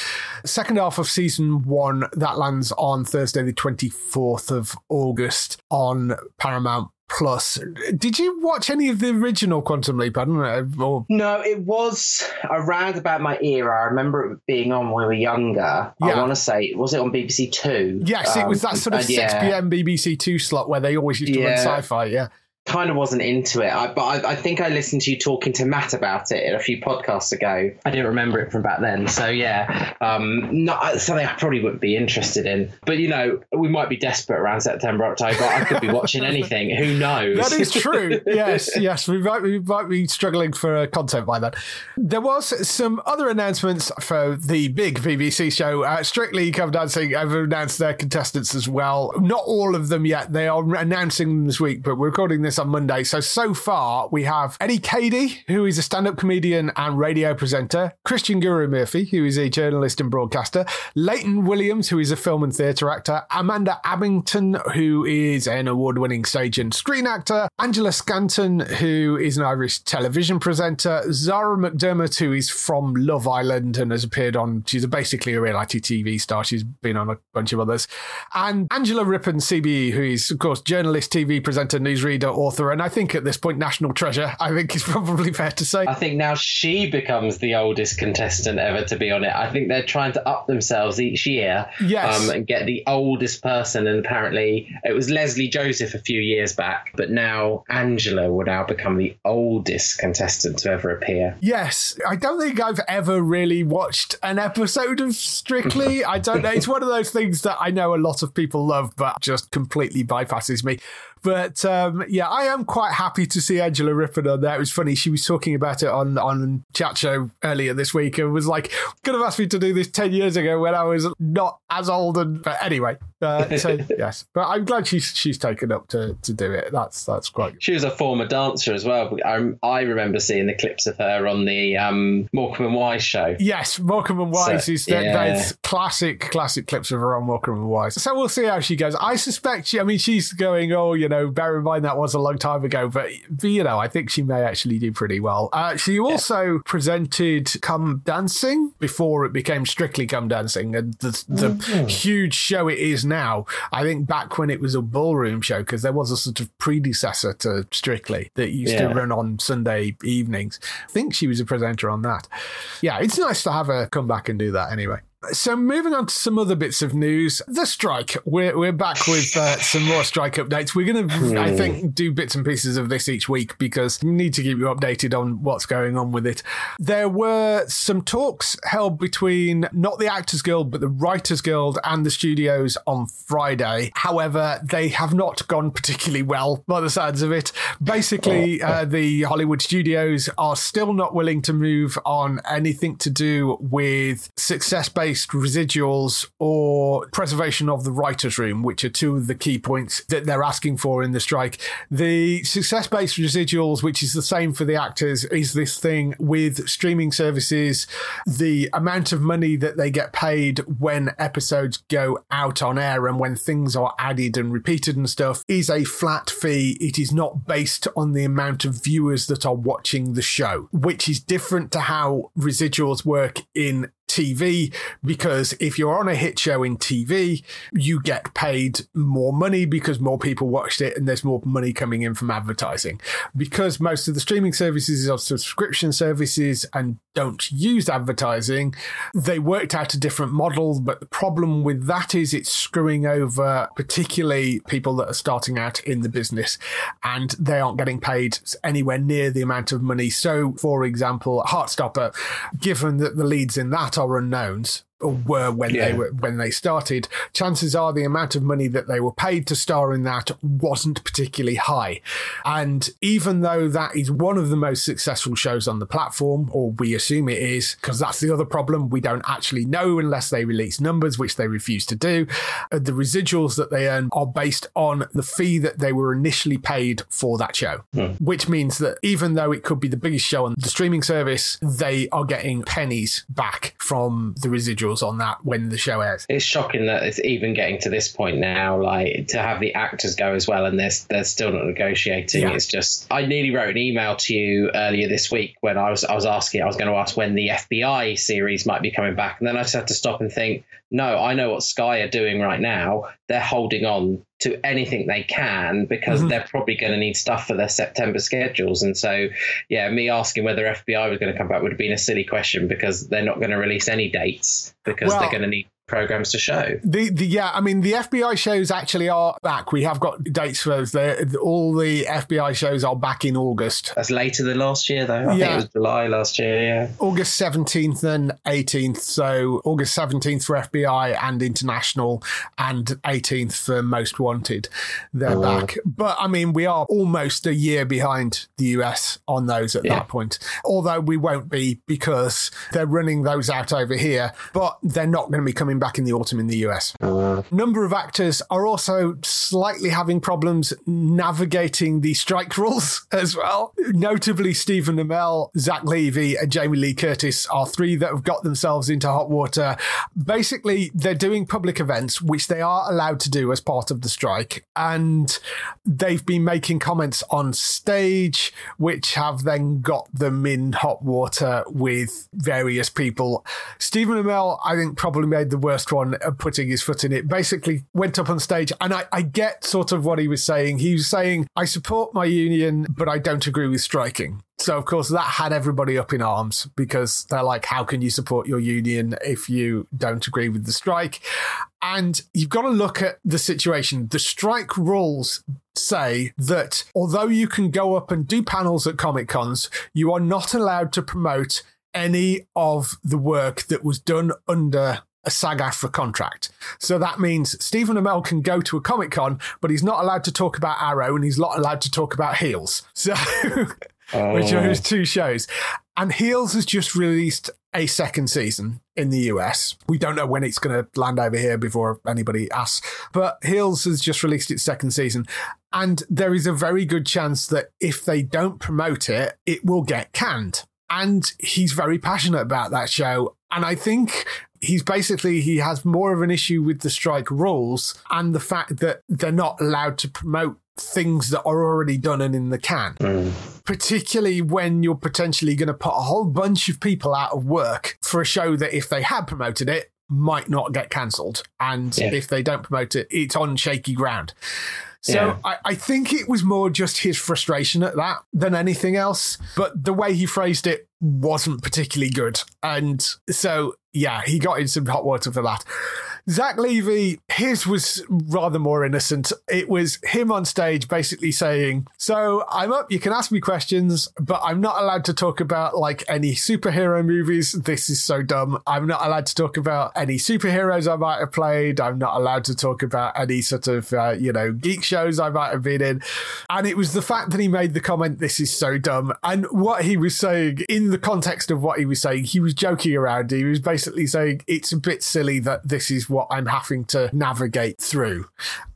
Speaker 1: Second half of season one, that lands on Thursday, the 24th of August on Paramount Plus. Did you watch any of the original Quantum Leap? I don't know. Or,
Speaker 2: No, it was around about my era. I remember it being on when we were younger. I want to say, was it on BBC Two?
Speaker 1: yes, it was that sort of
Speaker 2: Um,
Speaker 1: 6
Speaker 2: yeah.
Speaker 1: p.m. BBC Two slot where they always used to run
Speaker 2: Yeah.
Speaker 1: sci fi. Yeah.
Speaker 2: Kind of wasn't into it. I, but I, I think I listened to you talking to Matt about it a few podcasts ago. I didn't remember it from back then. So yeah, um, not something I probably wouldn't be interested in. But you know, we might be desperate around September, October. I could be watching [laughs] anything. Who knows?
Speaker 1: That is [laughs] true. yes, yes. We might, we might be struggling for uh, content by then. There was some other announcements for the big BBC show. Uh, Strictly Come Dancing have announced their contestants as well. Not all of them yet. They are announcing them this week, but we're recording this this on Monday. So, so far, we have Eddie Kadi, who is a stand up comedian and radio presenter, Krishnan Guru-Murthy, who is a journalist and broadcaster, Layton Williams, who is a film and theatre actor, Amanda Abbington, who is an award winning stage and screen actor, Angela Scanlon, who is an Irish television presenter, Zara McDermott, who is from Love Island and has appeared on, she's basically a reality TV star. She's been on a bunch of others. And Angela Rippon, CBE, who is, of course, journalist, TV presenter, newsreader, author, and I think at this point, national treasure, I think is [laughs] probably fair to say.
Speaker 2: I think now she becomes the oldest contestant ever to be on it. I think they're trying to up themselves each year
Speaker 1: Yes.
Speaker 2: um, and get the oldest person. And apparently it was Lesley Joseph a few years back, but now Angela will now become the oldest contestant to ever appear.
Speaker 1: Yes, I don't think I've ever really watched an episode of Strictly. [laughs] I don't know. It's one of those things that I know a lot of people love, but just completely bypasses me. But um, yeah, I am quite happy to see Angela Rippon on there. It was funny. She was talking about it on on chat show earlier this week and was like, could have asked me to do this 10 years ago when I was not as old. And but anyway, uh, [laughs] so yes, but I'm glad she's she's taken up to, to do it. That's that's quite
Speaker 2: She was a former dancer as well. I, I remember seeing the clips of her on the um, Morecambe and Wise show.
Speaker 1: Yes, Morecambe and Wise
Speaker 2: So,
Speaker 1: is
Speaker 2: yeah.
Speaker 1: there's classic, classic clips of her on Morecambe and Wise. So we'll see how she goes. I suspect she, I mean, she's going, oh, you know, bear in mind that was a long time ago, but, but you know, I think she may actually do pretty well. Uh, she also presented Come Dancing before it became strictly Come Dancing, and the, the
Speaker 2: Mm-hmm.
Speaker 1: huge show it is now. I think back when it was a ballroom show, because there was a sort of predecessor to Strictly that used to run on Sunday evenings. I think she was a presenter on that. Yeah, it's nice to have her come back and do that anyway. So moving on to some other bits of news, the strike. We're we're back with uh, some more strike updates. We're going to, I think, do bits and pieces of this each week because we need to keep you updated on what's going on with it. There were some talks held between not the Actors Guild but the Writers Guild and the studios on Friday. However, they have not gone particularly well by the sides of it. Basically, uh, the Hollywood studios are still not willing to move on anything to do with success based residuals or preservation of the writer's room, which are two of the key points that they're asking for in the strike. The success based residuals, which is the same for the actors, is this thing with streaming services, the amount of money that they get paid when episodes go out on air and when things are added and repeated and stuff is a flat fee. It is not based on the amount of viewers that are watching the show, which is different to how residuals work in TV because if you're on a hit show in TV, you get paid more money because more people watched it and there's more money coming in from advertising. Because most of the streaming services are subscription services and don't use advertising, they worked out a different model. But the problem with that is it's screwing over particularly people that are starting out in the business and they aren't getting paid anywhere near the amount of money. So, for example, Heartstopper, given that the leads in that are unknowns, or were when they were when they started, chances are the amount of money that they were paid to star in that wasn't particularly high. And even though that is one of the most successful shows on the platform, or we assume it is, because that's the other problem, we don't actually know unless they release numbers, which they refuse to do. Uh, the residuals that they earn are based on the fee that they were initially paid for that show, which means that even though it could be the biggest show on the streaming service, they are getting pennies back from the residuals on that when the show airs.
Speaker 2: It's shocking that it's even getting to this point now, like to have the actors go as well, and they're they're still not negotiating.
Speaker 1: Yeah.
Speaker 2: It's just I nearly wrote an email to you earlier this week when I was I was asking I was going to ask when the FBI series might be coming back, and then I just had to stop and think. No, I know what Sky are doing right now. They're holding on to anything they can because mm-hmm. they're probably going to need stuff for their September schedules. And so, yeah, me asking whether FBI was going to come back would have been a silly question because they're not going to release any dates because
Speaker 1: Well-
Speaker 2: they're going to need programs to show.
Speaker 1: The, the yeah, I mean the FBI shows actually are back. We have got dates for those. They're- All the FBI shows are back in August.
Speaker 2: That's later than last year, though. I think
Speaker 1: Yeah.
Speaker 2: it was July last year. Yeah.
Speaker 1: August 17th and 18th. So August 17th for FBI and international and 18th for most wanted. They're mm. back. But I mean, we are almost a year behind the US on those at
Speaker 2: Yeah.
Speaker 1: that point. Although we won't be because they're running those out over here, but they're not going to be coming back in the autumn in the US. A uh-huh. number of actors are also slightly having problems navigating the strike rules [laughs] as well. Notably, Stephen Amell, Zach Levi, and Jamie Lee Curtis are three that have got themselves into hot water. Basically, they're doing public events, which they are allowed to do as part of the strike. And they've been making comments on stage, which have then got them in hot water with various people. Stephen Amell, I think, probably made the worst one of putting his foot in it. Basically, went up on stage, and I, I get sort of what he was saying. He was saying, I support my union, but I don't agree with striking. So, of course, that had everybody up in arms because they're like, how can you support your union if you don't agree with the strike? And you've got to look at the situation. The strike rules say that although you can go up and do panels at Comic Cons, you are not allowed to promote any of the work that was done under a SAG AFTRA contract. So that means Stephen Amell can go to a Comic Con, but he's not allowed to talk about Arrow and he's not allowed to talk about Heels. [laughs] So, which are his oh. two shows. And Heels has just released a second season in the US. We don't know when it's going to land over here before anybody asks, but Heels has just released its second season. And there is a very good chance that if they don't promote it, it will get canned. And he's very passionate about that show. And I think he's basically he has more of an issue with the strike rules and the fact that they're not allowed to promote things that are already done and in the can. Hmm. Particularly when you're potentially going to put a whole bunch of people out of work for a show that if they had promoted it might not get cancelled. And
Speaker 2: Yeah.
Speaker 1: if they don't promote it, it's on shaky ground. So
Speaker 2: Yeah.
Speaker 1: I, I think it was more just his frustration at that than anything else. But the way he phrased it wasn't particularly good. And so, yeah, he got in some hot water for that. Zach Levi, his was rather more innocent. It was him on stage basically saying, So I'm up, you can ask me questions, but I'm not allowed to talk about like any superhero movies. This is so dumb. I'm not allowed to talk about any superheroes I might have played. I'm not allowed to talk about any sort of, uh, you know, geek shows I might have been in. And it was the fact that he made the comment, This is so dumb. And what he was saying, in the context of what he was saying, he was joking around. He was basically saying, It's a bit silly that this is what I'm having to navigate through.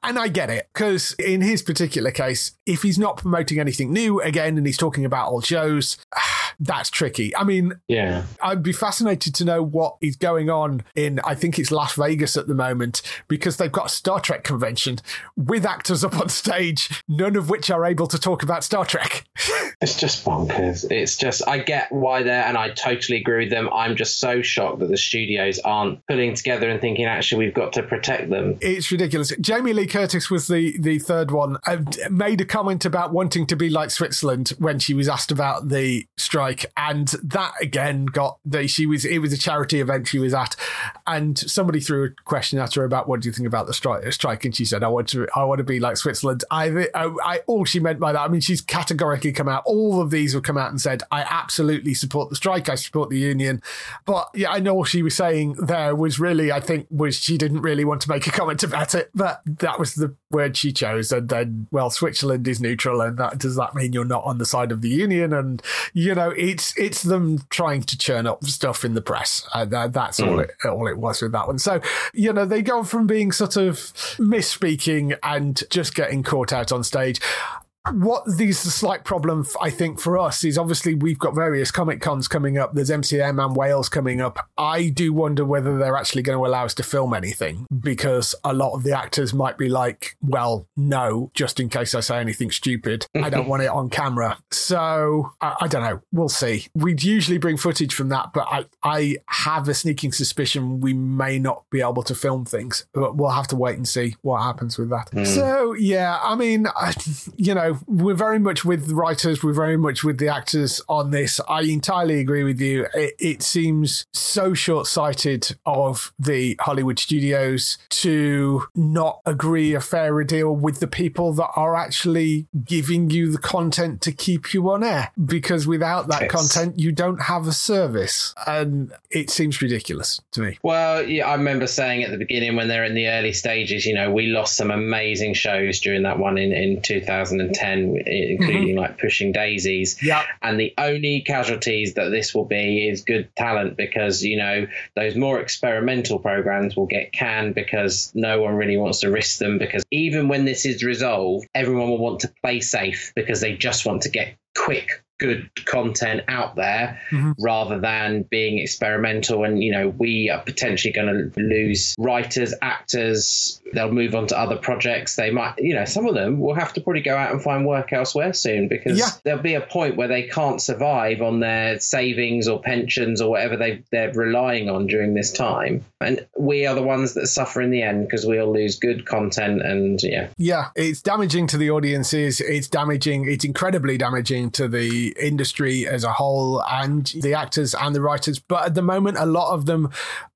Speaker 1: And I get it, because in his particular case, if he's not promoting anything new again and he's talking about old shows, [sighs] that's tricky. I mean,
Speaker 2: Yeah.
Speaker 1: I'd be fascinated to know what is going on in, I think it's Las Vegas at the moment, because they've got a Star Trek convention with actors up on stage, none of which are able to talk about Star Trek. [laughs]
Speaker 2: It's just bonkers. It's just, I get why they're, and I totally agree with them. I'm just so shocked that the studios aren't pulling together and thinking, actually, we've got to protect them.
Speaker 1: It's ridiculous. Jamie Lee Curtis was the, the third one, and made a comment about wanting to be like Switzerland when she was asked about the strike. And that again got the, she was, it was a charity event she was at. And somebody threw a question at her about what do you think about the strike, strike? And she said, I want to, I want to be like Switzerland. I, I, I, all she meant by that, I mean, she's categorically come out, all of these have come out and said, I absolutely support the strike. I support the union. But yeah, I know all she was saying there was really, I think, was she didn't really want to make a comment about it, but that was the word she chose. And then, well, Switzerland is neutral, and that does that mean you're not on the side of the union? And you know, it's it's them trying to churn up stuff in the press. And that, that's all hmm. it all it was with that one. So you know, they go from being sort of misspeaking and just getting caught out on stage what these the slight problem I think for us is obviously we've got various comic cons coming up. There's MCM and Wales coming up. I do wonder whether they're actually going to allow us to film anything because a lot of the actors might be like, well, no, just in case I say anything stupid. I don't want it on camera. So I, I don't know. We'll see. We'd usually bring footage from that, but I, I have a sneaking suspicion we may not be able to film things. But we'll have to wait and see what happens with that. Hmm. So yeah, I mean, I, [laughs] you know, we're very much with the writers, we're very much with the actors on this. I entirely agree with you. It, it seems so short sighted of the Hollywood studios to not agree a fairer deal with the people that are actually giving you the content to keep you on air. Because without that
Speaker 2: Yes.
Speaker 1: content, you don't have a service. And it seems ridiculous to me.
Speaker 2: Well, yeah, I remember saying at the beginning when they're in the early stages, you know, we lost some amazing shows during that one in, in 2010 10, including mm-hmm. like Pushing Daisies.
Speaker 1: Yeah.
Speaker 2: And the only casualties that this will be is good talent because, you know, those more experimental programs will get canned because no one really wants to risk them. Because even when this is resolved, everyone will want to play safe because they just want to get quick good content out there
Speaker 1: Mm-hmm.
Speaker 2: rather than being experimental and you know we are potentially going to lose writers actors they'll move on to other projects they might you know some of them will have to probably go out and find work elsewhere soon because
Speaker 1: Yeah.
Speaker 2: there'll be a point where they can't survive on their savings or pensions or whatever they they're relying on during this time and we are the ones that suffer in the end because we'll lose good content and yeah
Speaker 1: Yeah, it's damaging to the audiences. It's damaging. It's incredibly damaging to the industry as a whole and the actors and the writers. But at the moment, a lot of them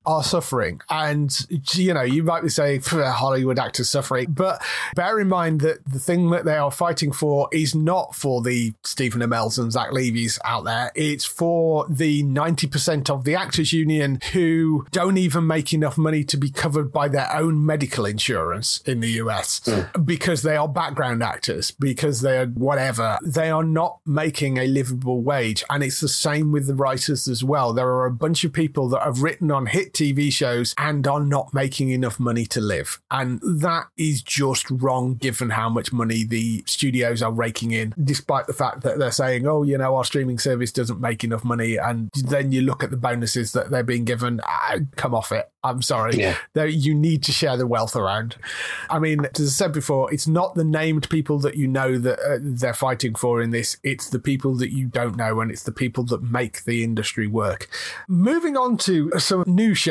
Speaker 1: are suffering. And, you know, you might be saying "Pff, Hollywood actors suffering, but bear in mind that the thing that they are fighting for is not for the Stephen Amell's and Zach Levi's out there. It's for the 90% of the actors union who don't even make enough money to be covered by their own medical insurance in the US hmm. because they are background actors, because they are whatever. They are not making a livable wage. And it's the same with the writers as well. There are a bunch of people that have written on hit TV shows and are not making enough money to live. And that is just wrong given how much money the studios are raking in, despite the fact that they're saying, oh, you know, our streaming service doesn't make enough money. And then you look at the bonuses that they're being given, ah, come off it. I'm sorry.
Speaker 2: Yeah.
Speaker 1: You need to share the wealth around. I mean, as I said before, it's not the named people that you know that uh, they're fighting for in this. It's the people that you don't know, and it's the people that make the industry work. Moving on to some new shows,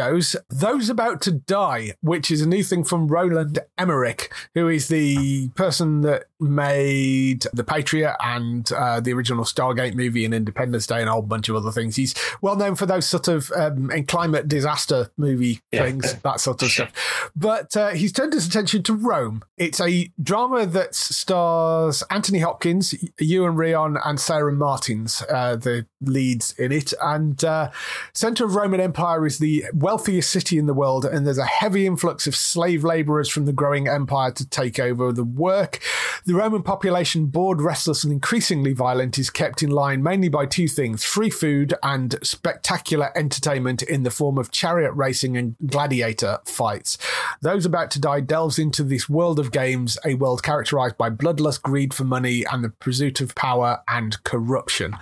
Speaker 1: Those About to Die, which is a new thing from Roland Emmerich, who is the person that made The Patriot and uh, the original Stargate movie and Independence Day and a whole bunch of other things. He's well known for those sort of um, in climate disaster movie
Speaker 2: Yeah.
Speaker 1: things, [laughs] that sort of stuff. But uh, he's turned his attention to Rome. It's a drama that stars Anthony Hopkins, Iwan Rheon, and Sara Martins, uh, the leads in it. And uh, center of Roman Empire is the wealthiest city in the world, and there's a heavy influx of slave laborers from the growing empire to take over the work. The Roman population, bored, restless, and increasingly violent, is kept in line mainly by two things free food and spectacular entertainment in the form of chariot racing and gladiator fights. Those About to Die delves into this world of games, a world characterized by bloodlust, greed for money, and the pursuit of power and corruption.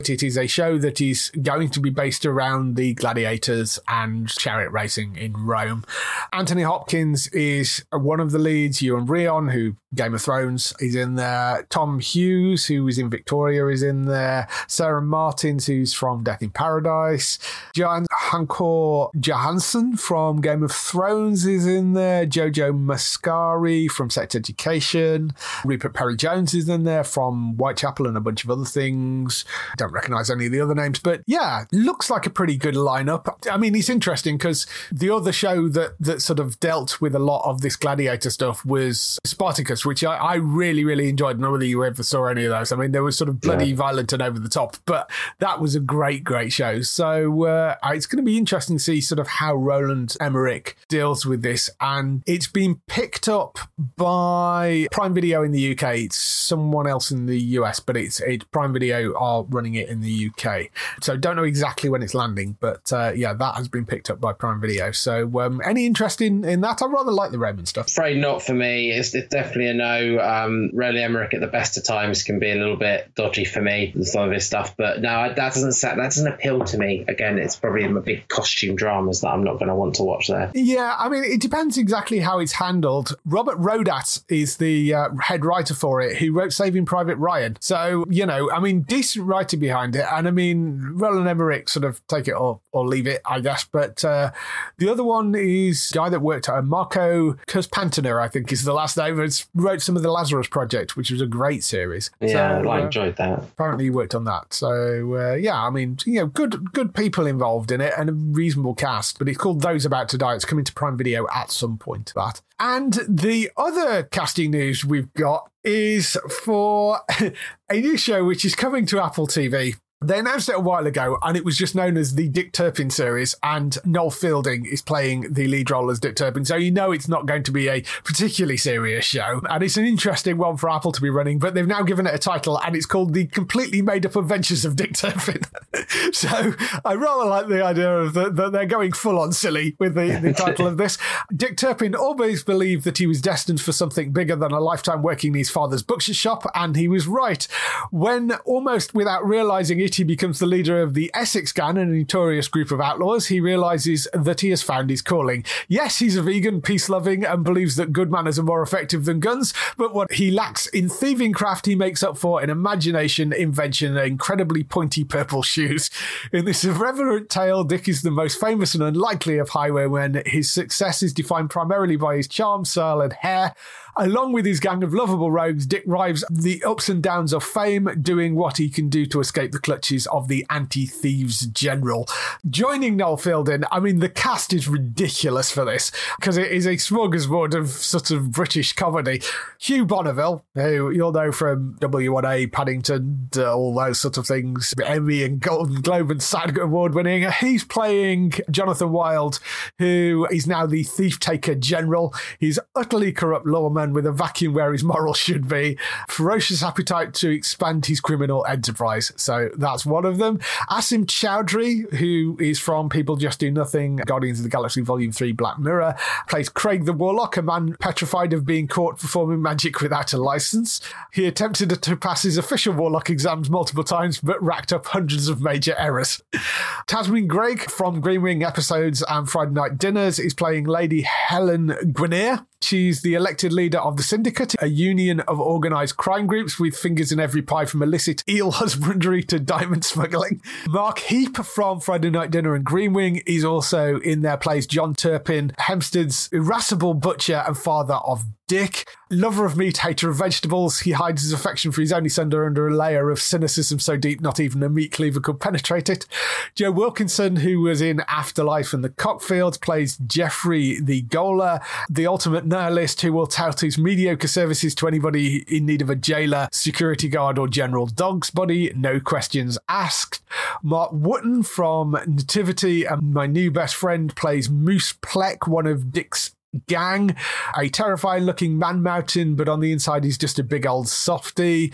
Speaker 1: It is a show that is going to be based around the gladiators and chariot racing in Rome. Anthony Hopkins is one of the leads. Iwan Rheon, who Game of Thrones, is in there. Tom Hughes, who is in Victoria, is in there. Sara Martins, who's from Death in Paradise. John Hankor Johansson from Game of Thrones is in there. Jojo Macari from Sex Education. Rupert Penry-Jones is in there from Whitechapel and a bunch of other things. Don't recognize any of the other names, but yeah, looks like a pretty good lineup. I mean, it's interesting because the other show that that sort of dealt with a lot of this gladiator stuff was Spartacus, which I, I really, really enjoyed. I don't know whether you ever saw any of those. I mean, they were sort of bloody violent and over the top, but that was a great, great show. So uh, it's going to be interesting to see sort of how Roland Emmerich deals with this. And it's been picked up by Prime Video in the UK. It's someone else in the US, but it's, it's Prime Video are running it in the UK. So don't know exactly when it's landing, but uh, yeah, that has been picked up by Prime Video. So um, any interest in, in that? I rather like the Roman stuff.
Speaker 2: afraid not for me. It's, it's definitely a no. Um, Roland Emmerich at the best of times can be a little bit dodgy for me some of his stuff, but no, that doesn't that doesn't appeal to me. Again, it's probably in a big costume dramas that I'm not going to want to watch there.
Speaker 1: Yeah, I mean, it depends exactly how it's handled. Robert Rodat is the uh, head writer for it, who wrote Saving Private Ryan. So, you know, I mean, decent writer behind it. And I mean, Roland Emmerich sort of take it or, or leave it, I guess. But uh, the other one is guy that worked at Marco Kuspantiner, I think is the last name. It's wrote some of the Lazarus Project, which was a great series.
Speaker 2: Yeah,
Speaker 1: So,
Speaker 2: I
Speaker 1: uh,
Speaker 2: enjoyed that.
Speaker 1: apparently he worked on that. So uh, yeah, I mean, you know, good good people involved in it and a reasonable cast. But it's called Those About to Die. It's coming to Prime Video at some point. That and the other casting news we've got is for [laughs] a new show which is coming to Apple TV. They announced it a while ago, and it was just known as the Dick Turpin series. And Noel Fielding is playing the lead role as Dick Turpin, so you know it's not going to be a particularly serious show. And it's an interesting one for Apple to be running, but they've now given it a title, and it's called The Completely Made Up Adventures of Dick Turpin. [laughs] so I rather like the idea of that the, they're going full on silly with the, the title of this. [laughs] Dick Turpin always believed that he was destined for something bigger than a lifetime working in his father's butcher shop, and he was right. When almost without realizing he becomes the leader of the Essex Gang, a notorious group of outlaws, he realizes that he has found his calling. Yes, he's a vegan, peace loving, and believes that good manners are more effective than guns, but what he lacks in thieving craft, he makes up for in imagination, invention, and incredibly pointy purple shoes. In this irreverent tale, Dick is the most famous and unlikely of highwaymen. His success is defined primarily by his charm, style, and hair. Along with his gang of lovable rogues, Dick rives the ups and downs of fame, doing what he can do to escape the clutches of the anti thieves general. Joining Noel Fielding, I mean, the cast is ridiculous for this because it is a smorgasbord of sort of British comedy. Hugh Bonneville, who you'll know from W1A, Paddington, uh, all those sort of things, Emmy and Golden Globe and SAG award winning. He's playing Jonathan Wild, who is now the thief taker general. He's utterly corrupt lawman with a vacuum where his morals should be, ferocious appetite to expand his criminal enterprise. So that's one of them. Asim Chaudhry, who is from People Just Do Nothing, Guardians of the Galaxy Volume 3, Black Mirror, plays Craig the Warlock, a man petrified of being caught performing magic without a license. He attempted to pass his official Warlock exams multiple times, but racked up hundreds of major errors. Tamsin Greig from Green Wing episodes and Friday Night Dinners is playing Lady Helen Gwynner. She's the elected leader of the Syndicate, a union of organised crime groups with fingers in every pie from illicit eel [laughs] husbandry to diamond smuggling. Mark Heap from Friday Night Dinner and Green Wing is also in there, plays John Turpin, Hempstead's irascible butcher and father of Dick. Lover of meat, hater of vegetables, he hides his affection for his only son under a layer of cynicism so deep not even a meat cleaver could penetrate it. Joe Wilkinson, who was in Afterlife and The Cockfields, plays Jeffrey the Goaler, the ultimate nihilist who will tout his mediocre services to anybody in need of a jailer, security guard, or general dog's body. No questions asked. Marc Wootton from Nativity and my new best friend plays Moose Pleck, one of Dick's gang. A terrifying looking man mountain, but on the inside he's just a big old softy.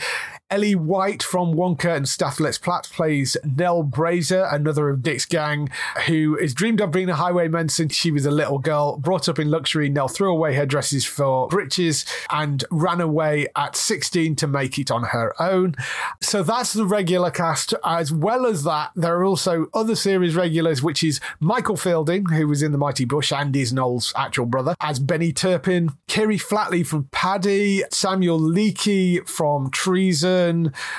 Speaker 1: Ellie White from Wonka and Stath Lets Flats plays Nell Brazier, another of Dick's gang, who has dreamed of being a highwayman since she was a little girl. Brought up in luxury, Nell threw away her dresses for breeches and ran away at 16 to make it on her own. So that's the regular cast. As well as that, there are also other series regulars, which is Michael Fielding, who was in The Mighty Boosh and is Noel's actual brother, as Benny Turpin, Kiri Flatley from Paddy, Samuel Leakey from Treason.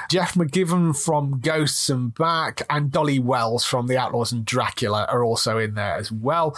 Speaker 1: Geoff McGivern from Ghosts and Back, and Dolly Wells from The Outlaws and Dracula are also in there as well.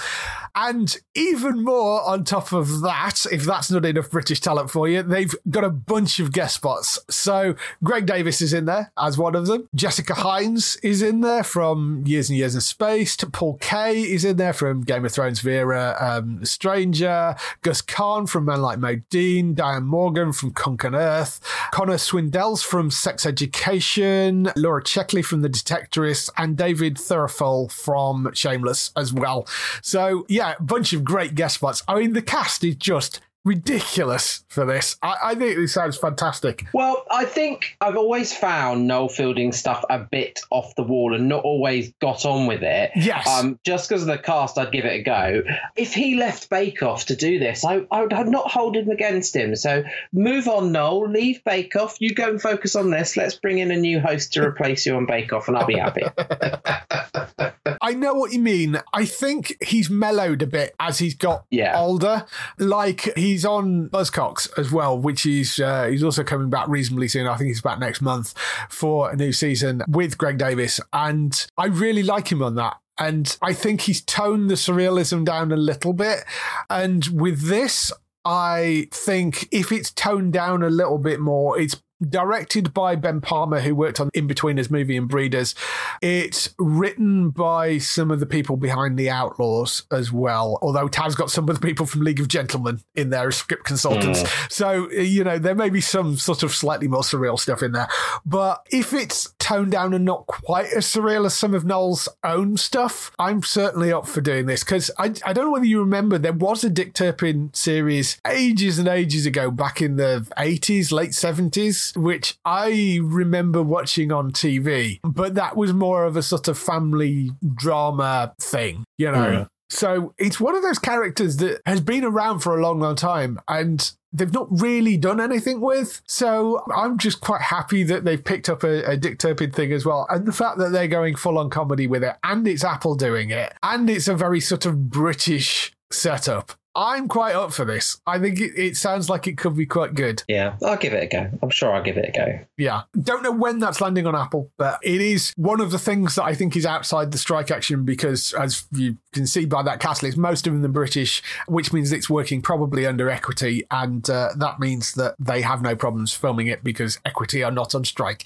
Speaker 1: And even more on top of that, if that's not enough British talent for you, they've got a bunch of guest spots. So Greg Davies is in there as one of them. Jessica Hynes is in there from Years and Years in Space. Paul Kaye is in there from Game of Thrones Vera, um, Stranger. Guz Khan from Men Like Mobeen. Diane Morgan from Cunk on Earth. Connor Swindells from Sex Education, Laura Checkley from The Detectorists, and David Threlfall from Shameless as well. So, yeah, bunch of great guest spots. I mean, the cast is just ridiculous for this. I, I think this sounds fantastic.
Speaker 2: Well, I think I've always found Noel Fielding stuff a bit off the wall and not always got on with it.
Speaker 1: Yes.
Speaker 2: Um, just because of the cast, I'd give it a go. If he left Bake Off to do this, I, I would not hold him against him. So move on, Noel. Leave Bake Off. You go and focus on this. Let's bring in a new host to replace you on Bake Off, and I'll be happy. [laughs]
Speaker 1: I know what you mean. I think he's mellowed a bit as he's got
Speaker 2: Yeah.
Speaker 1: older. Like he's on Buzzcocks as well, which is uh, he's also coming back reasonably soon. I think he's back next month for a new season with Greg Davies, and I really like him on that. And I think he's toned the surrealism down a little bit. And with this, I think if it's toned down a little bit more, it's directed by Ben Palmer, who worked on In Betweeners movie and Breeders. It's written by some of the people behind The Outlaws as well, although Tav's got some of the people from League of Gentlemen in there as script consultants. Hmm. So, uh, you know, there may be some sort of slightly more surreal stuff in there. But if it's toned down and not quite as surreal as some of Noel's own stuff, I'm certainly up for doing this because I, I don't know whether you remember there was a Dick Turpin series ages and ages ago, back in the 80s, late 70s, which I remember watching on TV, but that was more of a sort of family drama thing, you know.
Speaker 2: Mm.
Speaker 1: So it's one of those characters that has been around for a long, long time and they've not really done anything with. So I'm just quite happy that they've picked up a, a Dick Turpin thing as well. And the fact that they're going full on comedy with it and it's Apple doing it and it's a very sort of British setup. I'm quite up for this. I think it, it sounds like it could be quite good.
Speaker 2: Yeah, I'll give it a go. I'm sure I'll give it a go.
Speaker 1: Yeah. Don't know when that's landing on Apple, but it is one of the things that I think is outside the strike action because, as you can see by that cast list, most of them are British, which means it's working probably under equity. And uh, that means that they have no problems filming it because equity are not on strike.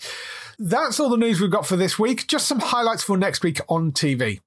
Speaker 1: That's all the news we've got for this week. Just some highlights for next week on TV.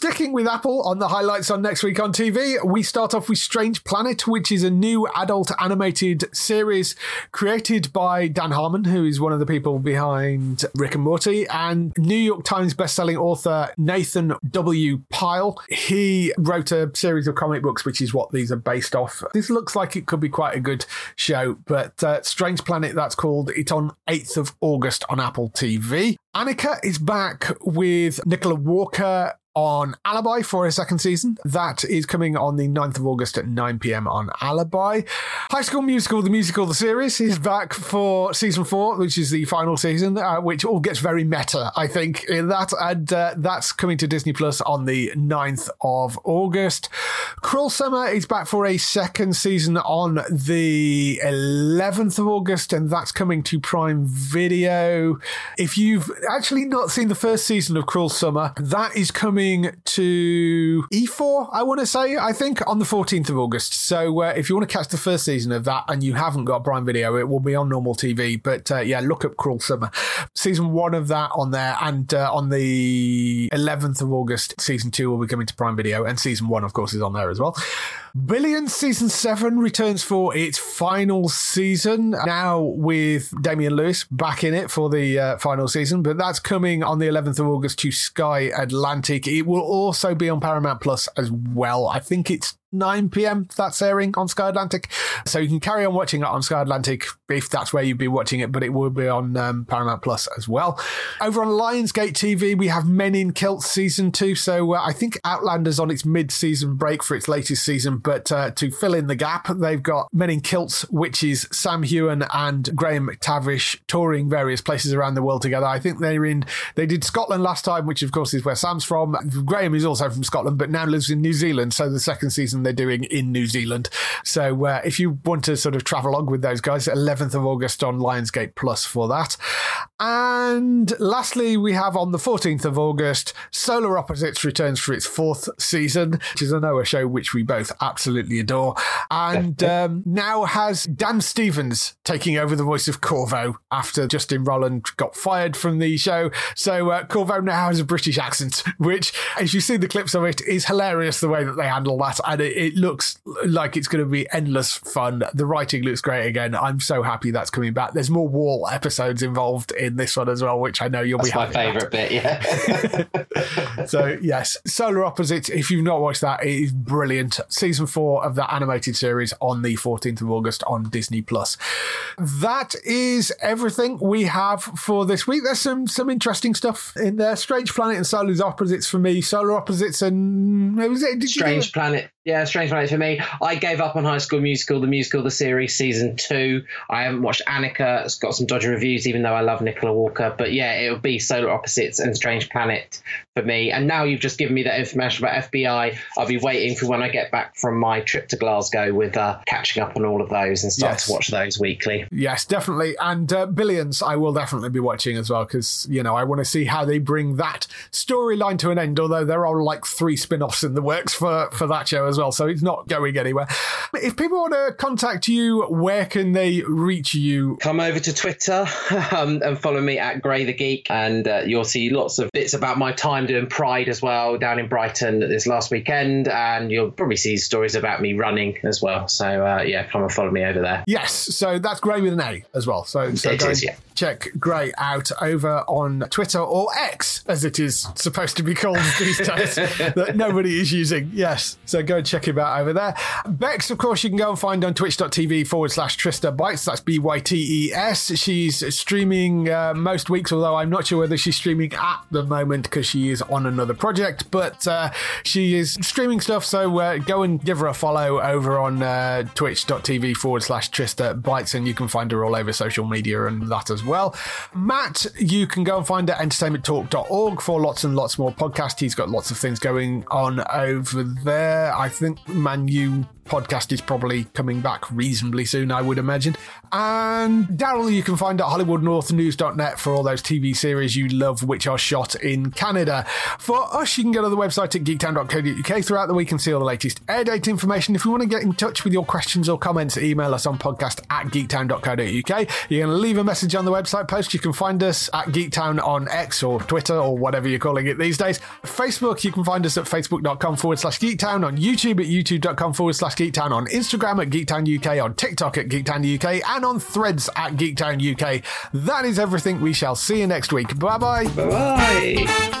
Speaker 1: Sticking with Apple on the highlights on next week on TV, we start off with Strange Planet, which is a new adult animated series created by Dan Harmon, who is one of the people behind Rick and Morty, and New York Times bestselling author Nathan W. Pyle. He wrote a series of comic books, which is what these are based off. This looks like it could be quite a good show, but uh, Strange Planet, that's called. It's on 8th of August on Apple TV. Annika is back with Nicola Walker on Alibi for a second season. That is coming on the 9th of August at 9 pm on Alibi. High School Musical, the musical, the series, is back for season four, which is the final season, uh, which all gets very meta, I think, in that. And uh, that's coming to Disney Plus on the 9th of August. Cruel Summer is back for a second season on the 11th of August, and that's coming to Prime Video. If you've actually not seen the first season of Cruel Summer, that is coming to E4, I want to say, I think, on the 14th of August. So uh, if you want to catch the first season of that and you haven't got Prime Video, it will be on normal TV. But uh, yeah, look up Cruel Summer. Season one of that on there. And uh, on the 11th of August, season two will be coming to Prime Video. And season one, of course, is on there as well. Billions season seven returns for its final season now with Damian Lewis back in it for the uh, final season, but that's coming on the 11th of August to Sky Atlantic. It will also be on Paramount Plus as well. I think it's 9 p.m. That's airing on Sky Atlantic. So you can carry on watching it on Sky Atlantic if that's where you'd be watching it, but it will be on um, Paramount Plus as well. Over on Lionsgate TV, we have Men in Kilts season two. So uh, I think Outlander's on its mid season break for its latest season, but uh, to fill in the gap, they've got Men in Kilts, which is Sam Heughan and Graham McTavish touring various places around the world together. I think they're in, they did Scotland last time, which of course is where Sam's from. Graham is also from Scotland, but now lives in New Zealand. So the second season they're doing in New Zealand. So uh, if you want to sort of travel along with those guys, 11th of August on Lionsgate Plus for that. And lastly, we have on the 14th of August, Solar Opposites returns for its fourth season, which is a Noah show which we both absolutely adore. And [laughs] um, now has Dan Stevens taking over the voice of Korvo after Justin Roiland got fired from the show. So uh, Korvo now has a British accent, which, as you see the clips of it, is hilarious the way that they handle that. And it, it looks like it's going to be endless fun. The writing looks great again. I'm so happy that's coming back. There's more Wall episodes involved in this one as well, which I know you'll
Speaker 2: That's
Speaker 1: be
Speaker 2: my
Speaker 1: happy about.
Speaker 2: favourite bit, yeah. [laughs] [laughs]
Speaker 1: so yes, Solar Opposites. If you've not watched that, it is brilliant. Season four of that animated series on the 14th of August on Disney Plus. That is everything we have for this week. There's some some interesting stuff in there. Strange Planet and Solar Opposites for me. Solar Opposites and was it? Did
Speaker 2: Strange? Planet. Yeah, Strange Planet for me. I gave up on High School Musical, the musical, the series, season two. I haven't watched Annika. It's got some dodgy reviews, even though I love Nicola Walker. But yeah, it'll be Solar Opposites and Strange Planet for me. And now you've just given me that information about FBI. I'll be waiting for when I get back from my trip to Glasgow with uh, catching up on all of those and start
Speaker 1: Yes.
Speaker 2: to watch those weekly.
Speaker 1: Yes, definitely. And uh, Billions, I will definitely be watching as well because, you know, I want to see how they bring that storyline to an end. Although there are like three spin offs in the works for, for that show as well, so it's not going anywhere. If people want to contact you, where can they reach you?
Speaker 2: Come over to Twitter [laughs] um, and follow me at Gray the Geek, and uh, you'll see lots of bits about my time doing Pride as well down in Brighton this last weekend, and you'll probably see stories about me running as well. So uh, yeah, come and follow me over there.
Speaker 1: Yes, so that's Gray with an A as well. So, so
Speaker 2: It
Speaker 1: go
Speaker 2: is, yeah.
Speaker 1: check Gray out over on Twitter or X, as it is supposed to be called these days, [laughs] that nobody is using. Yes, so go and check him out over there. Bex, of course, you can go and find on twitch.tv forward slash Trista Bytes. That's B Y T E S. She's streaming uh, most weeks, although I'm not sure whether she's streaming at the moment because she is on another project, but uh, she is streaming stuff. So uh, go and give her a follow over on uh, twitch.tv forward slash Trista Bytes, and you can find her all over social media and that as well. Matt, you can go and find at entertainmenttalk.org for lots and lots more podcasts. He's got lots of things going on over there. I think Manu podcast is probably coming back reasonably soon, I would imagine. And Daryl, you can find at HollywoodNorthNews.net for all those TV series you love, which are shot in Canada. For us, you can go to the website at geektown.co.uk throughout the week and see all the latest air date information. If you want to get in touch with your questions or comments, email us on podcast at geektown.co.uk. You can leave a message on the website post. You can find us at Geektown on X or Twitter or whatever you're calling it these days. Facebook, you can find us at facebook.com forward slash geektown, on YouTube at youtube.com forward slash geektown, on Instagram at geektown UK, on TikTok at geektown UK, and on threads at geektown UK. That is everything. We shall see you next week. Bye bye bye.
Speaker 2: Bye.